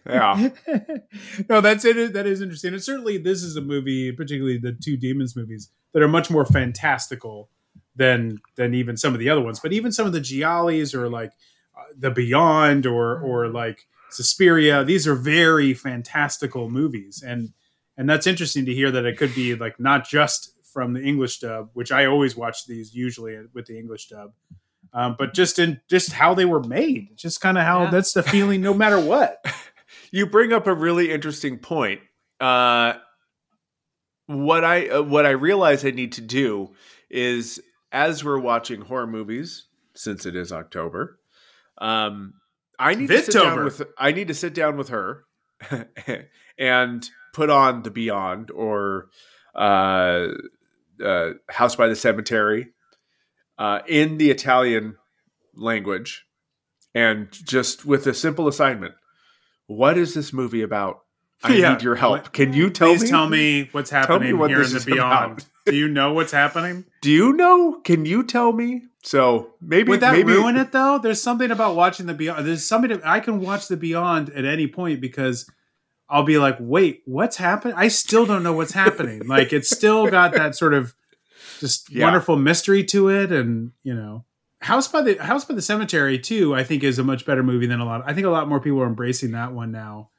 Yeah no, that's it. That is interesting. And certainly, this is a movie, particularly the two demons movies, that are much more fantastical than than even some of the other ones. But even some of the Giallis or like uh, the Beyond or or like Suspiria, these are very fantastical movies, and and that's interesting to hear that it could be like not just from the English dub, which I always watch these usually with the English dub. Um, but just in just how they were made, just kind of how Yeah. that's the feeling, no matter what. you bring up a really interesting point. Uh, what I uh, what I realize I need to do is as we're watching horror movies, since it is October, um, I need to sit down with I need to sit down with her and put on the Beyond or uh, uh, House by the Cemetery uh, in the Italian language, and just with a simple assignment: What is this movie about? I Yeah. need your help. Can you tell Please me? tell me what's Tell me happening what here in the beyond. about. Do you know what's happening? Do you know? Can you tell me? So maybe Would that maybe ruin it though? There's something about watching the beyond. There's something I can watch the beyond at any point because I'll be like, wait, what's happening? I still don't know what's happening. like it's still got that sort of just Yeah. wonderful mystery to it, and you know. House by the House by the Cemetery too, I think is a much better movie than a lot. I think a lot more people are embracing that one now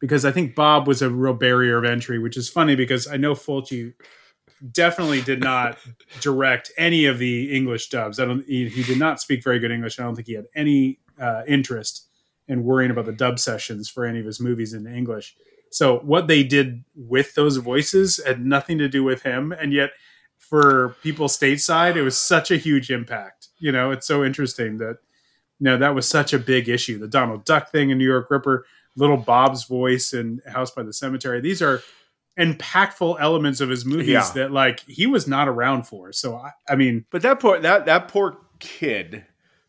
because I think Bob was a real barrier of entry, which is funny because I know Fulci definitely did not direct any of the English dubs. I don't. He, he did not speak very good English. I don't think he had any uh, interest in worrying about the dub sessions for any of his movies in English. So what they did with those voices had nothing to do with him, and yet for people stateside, it was such a huge impact. You know, it's so interesting that you know that was such a big issue. The Donald Duck thing in New York Ripper, Little Bob's voice in House by the Cemetery. These are impactful elements of his movies Yeah. that like he was not around for. So I, I mean, But that poor that that poor kid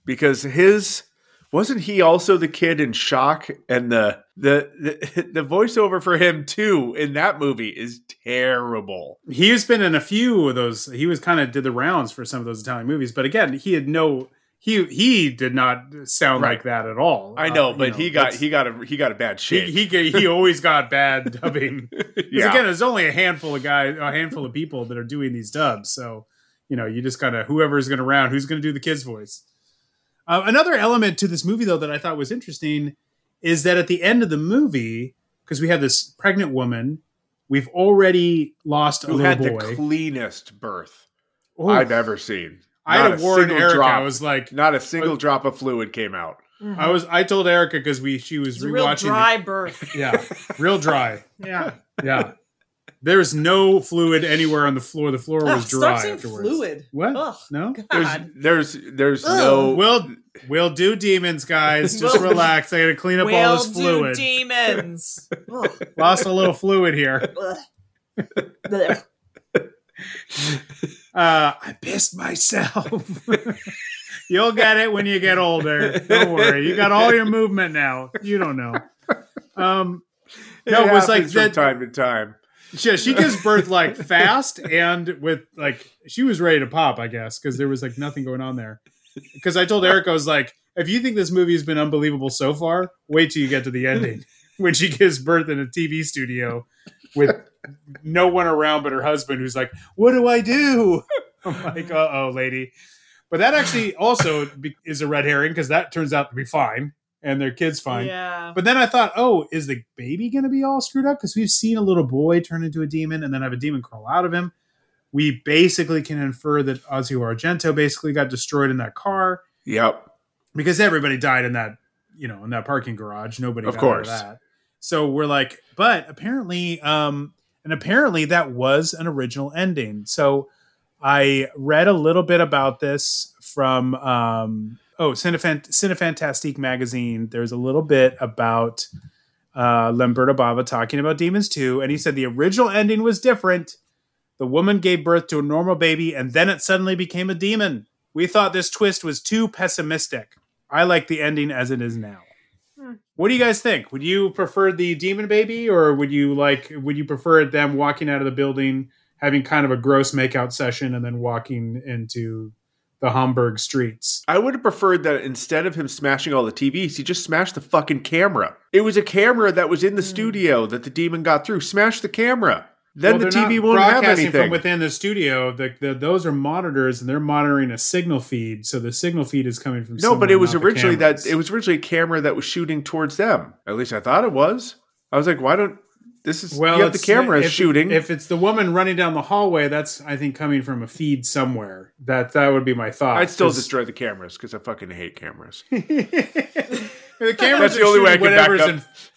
because his wasn't he also the kid in shock and the the the, the voiceover for him too in that movie is terrible He's been in a few of those. He was kind of did the rounds for some of those Italian movies, but again, he had no. He he did not sound Right. like that at all. i know Uh, you but he got he got a he got a bad he he, he always got bad dubbing. yeah again, there's only a handful of guys, a handful of people that are doing these dubs. So, you know, you just gotta whoever's gonna round, who's gonna do the kid's voice. Uh, another element to this movie, though, that I thought was interesting is that at the end of the movie, because we have this pregnant woman, we've already lost a who little had boy. the cleanest birth Ooh, i've ever seen I had a warned Erica. drop. I was like, not a single drop of fluid came out I was, I told Erica because we she was It's a real rewatching. dry birth. Yeah, real dry. Yeah. Yeah. There's no fluid anywhere on the floor. The floor was Ugh, dry stop saying afterwards. fluid. What? Ugh, No? there's God. there's there's Ugh. no We'll we'll do demons, guys. Just relax. I gotta clean up all We'll this do fluid. demons. Lost a little fluid here. Uh, I pissed myself. You'll get it when you get older. Don't worry. You got all your movement now. You don't know. Um, No, it was like from that- time to time she, she gives birth like fast and with like she was ready to pop, I guess, because there was like nothing going on there. Because I told Erica, I was like, if you think this movie has been unbelievable so far, wait till you get to the ending when she gives birth in a TV studio with no one around but her husband, who's like, "What do I do?" I'm like, "Uh oh, lady." But that actually also is a red herring because that turns out to be fine and their kid's fine. Yeah. But then I thought, oh, is the baby going to be all screwed up? Because we've seen a little boy turn into a demon and then have a demon crawl out of him. We basically can infer that Asia Argento basically got destroyed in that car yep because everybody died in that, you know, in that parking garage. Nobody, Of got out course. that. So we're like, but apparently, um, and apparently that was an original ending. So I read a little bit about this from um, oh Cinefant- Cinefantastique magazine. There's a little bit about uh, Lamberto Bava talking about Demons 2, and he said the original ending was different. The woman gave birth to a normal baby, and then it suddenly became a demon. We thought this twist was too pessimistic. I like the ending as it is now. Hmm. What do you guys think? Would you prefer the demon baby, or would you like? Would you prefer them walking out of the building, having kind of a gross makeout session, and then walking into the Hamburg streets? I would have preferred that instead of him smashing all the TVs, he just smashed the fucking camera. It was a camera that was in the studio that the demon got through. Smash the camera. Then Well, the TV won't have anything. from within the studio. The, the, those are monitors, and they're monitoring a signal feed. So the signal feed is coming from no, but it was originally that it was originally a camera that was shooting towards them. At least I thought it was. I was like, why don't this is well, you have the camera if, shooting. If it's the woman running down the hallway, that's I think coming from a feed somewhere. That that would be my thought. I'd still destroy the cameras because I fucking hate cameras. the cameras That's the are only way I shooting can back whatever's up.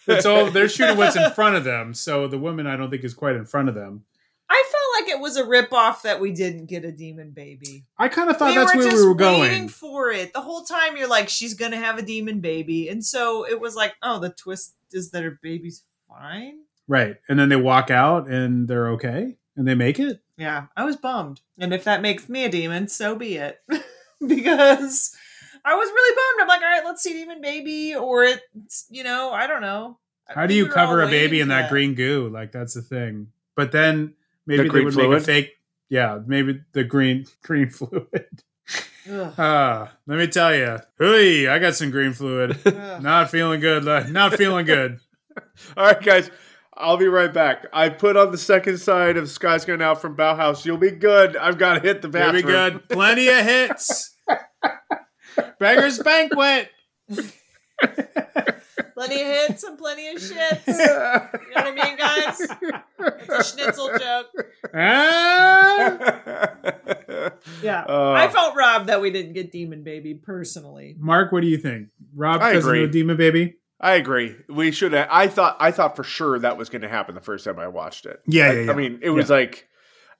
in. It's all they're shooting what's in front of them. So the woman, I don't think, is quite in front of them. I felt like it was a ripoff that we didn't get a demon baby. I kind of thought we that's where just we were waiting going. for it the whole time. You're like, she's gonna have a demon baby, and so it was like, oh, the twist is that her baby's fine. Right, and then they walk out and they're okay, and they make it. Yeah, I was bummed, and if that makes me a demon, so be it. because I was really bummed. I'm like, all right, let's see demon baby, or it's you know, I don't know. How do you were cover a baby in for that green goo? Like that's the thing. But then maybe The they green would make a fake. Yeah, maybe the green green fluid. Ugh. Ah, let me tell you, hey, I got some green fluid. Not feeling good. Not feeling good. All right, guys. I'll be right back. I put on the second side of Sky's Gone Out from Bauhaus. You'll be good. I've got to hit the Very bathroom. good. Plenty of hits. Beggars banquet. plenty of hits and plenty of shits. You know what I mean, guys? It's a schnitzel joke. Ah! Yeah. Uh, I felt robbed that we didn't get Demon Baby personally. Mark, what do you think? Rob, I because of agree. Demon Baby. I agree. We should have. I thought. I thought for sure that was going to happen the first time I watched it. Yeah, I, yeah, yeah. I mean, it was like,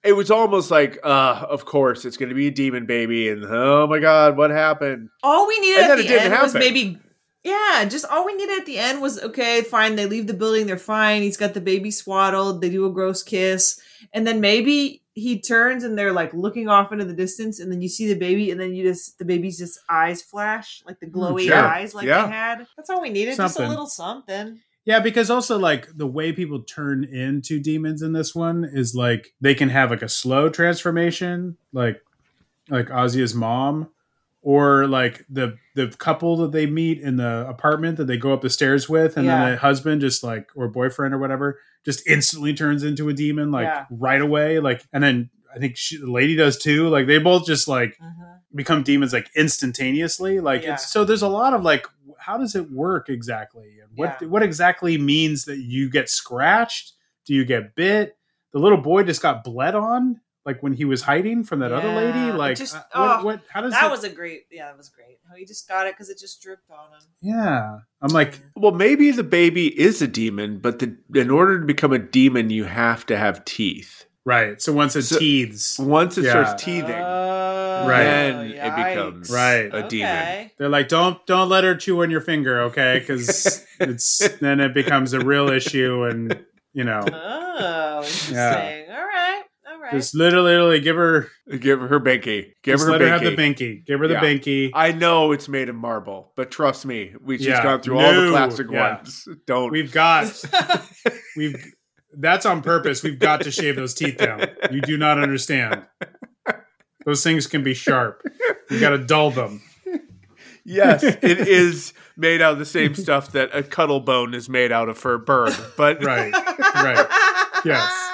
it was almost like, uh, of course, it's going to be a demon baby, and oh my god, what happened? All we needed And at the end was maybe Yeah, just all we needed at the end was okay, fine. They leave the building, they're fine. He's got the baby swaddled. They do a gross kiss, and then maybe he turns and they're like looking off into the distance, and then you see the baby, and then you just the baby's just eyes flash like the glowy sure. eyes like Yeah. they had. That's all we needed, just a little something. Yeah, because also like the way people turn into demons in this one is like they can have like a slow transformation, like like Ozzy's mom, or like the the couple that they meet in the apartment that they go up the stairs with, and Yeah. then the husband just like or boyfriend or whatever just instantly turns into a demon like Yeah. right away, like and then I think she, the lady does too. Like they both just like mm-hmm. become demons like instantaneously like Yeah. it's so there's a lot of like how does it work exactly what Yeah. what exactly means that you get scratched do you get bit the little boy just got bled on like when he was hiding from that other lady like just- uh, what, oh, what how does That it, was a great, yeah, that was great. How he just got it because it just dripped on him. yeah i'm like Well, maybe the baby is a demon, but the, in order to become a demon, you have to have teeth. right so once it So- teeths Once it Yeah. starts teething, Oh, Oh, right. then it becomes Right. a demon. They're like don't don't let her chew on your finger okay because it's then it becomes a real issue and you know Oh, interesting. Yeah. All right. All right. just literally, literally give her Give her binky. Give just her let binky. her have the binky give her the Yeah. binky I know it's made of marble, but trust me, we she's Yeah. gone through all the plastic Yeah. ones. Don't. We've got we've that's on purpose. We've got to shave those teeth down. You do not understand. Those things can be sharp. You got to dull them. yes, it is made out of the same stuff that a cuttlebone is made out of for a bird. But Right. Right. Yes.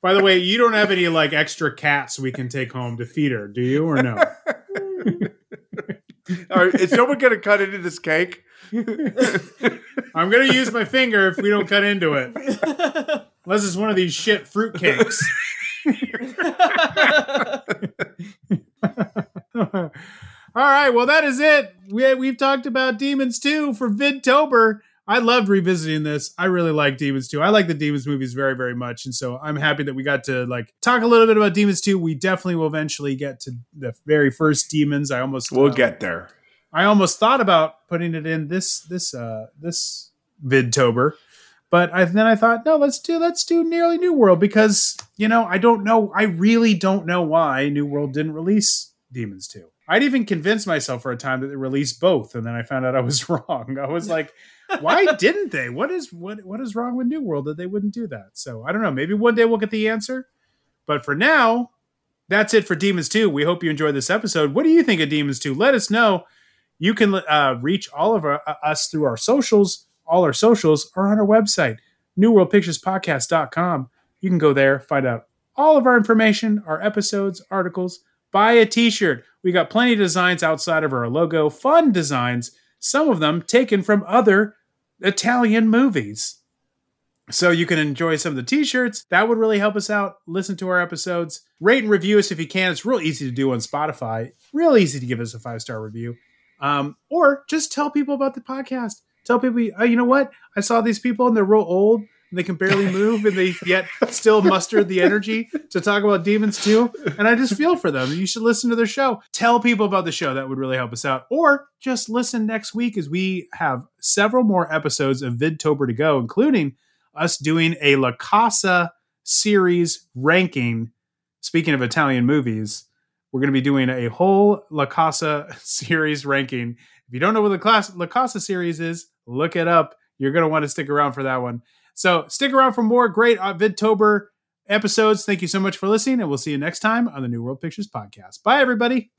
By the way, you don't have any like extra cats we can take home to feed her, do you or no? All right, is someone going to cut into this cake? I'm gonna use my finger if we don't cut into it. Unless it's one of these shit fruit cakes. All right, well that is it. We we've talked about Demons 2 for Vidtober. I loved revisiting this. I really like Demons 2. I like the Demons movies very, very much. And so I'm happy that we got to like talk a little bit about Demons 2. We definitely will eventually get to the very first Demons. I almost We'll uh, get there. I almost thought about putting it in this this uh this Vidtober, but I, then I thought no, let's do let's do nearly New World because you know I don't know I really don't know why New World didn't release Demons Two. I'd even convinced myself for a time that they released both, and then I found out I was wrong. I was like, why didn't they? What is what what is wrong with New World that they wouldn't do that? So I don't know. Maybe one day we'll get the answer. But for now, that's it for Demons 2. We hope you enjoyed this episode. What do you think of Demons 2? Let us know. You can uh, reach all of our, uh, us through our socials. All our socials are on our website, newworldpicturespodcast.com. You can go there, find out all of our information, our episodes, articles, buy a t-shirt. We got plenty of designs outside of our logo, fun designs, some of them taken from other Italian movies. So you can enjoy some of the t-shirts. That would really help us out. Listen to our episodes. Rate and review us if you can. It's real easy to do on Spotify. Real easy to give us a five-star review. Um, or just tell people about the podcast. Tell people, oh, you know what? I saw these people and they're real old and they can barely move and they yet still muster the energy to talk about demons too. And I just feel for them. You should listen to their show. Tell people about the show. That would really help us out. Or just listen next week as we have several more episodes of Vidtober to go, including us doing a La Casa series ranking. Speaking of Italian movies, we're going to be doing a whole La Casa series ranking. If you don't know what the class La Casa series is, look it up. You're going to want to stick around for that one. So stick around for more great Vidtober episodes. Thank you so much for listening, and we'll see you next time on the New World Pictures podcast. Bye, everybody.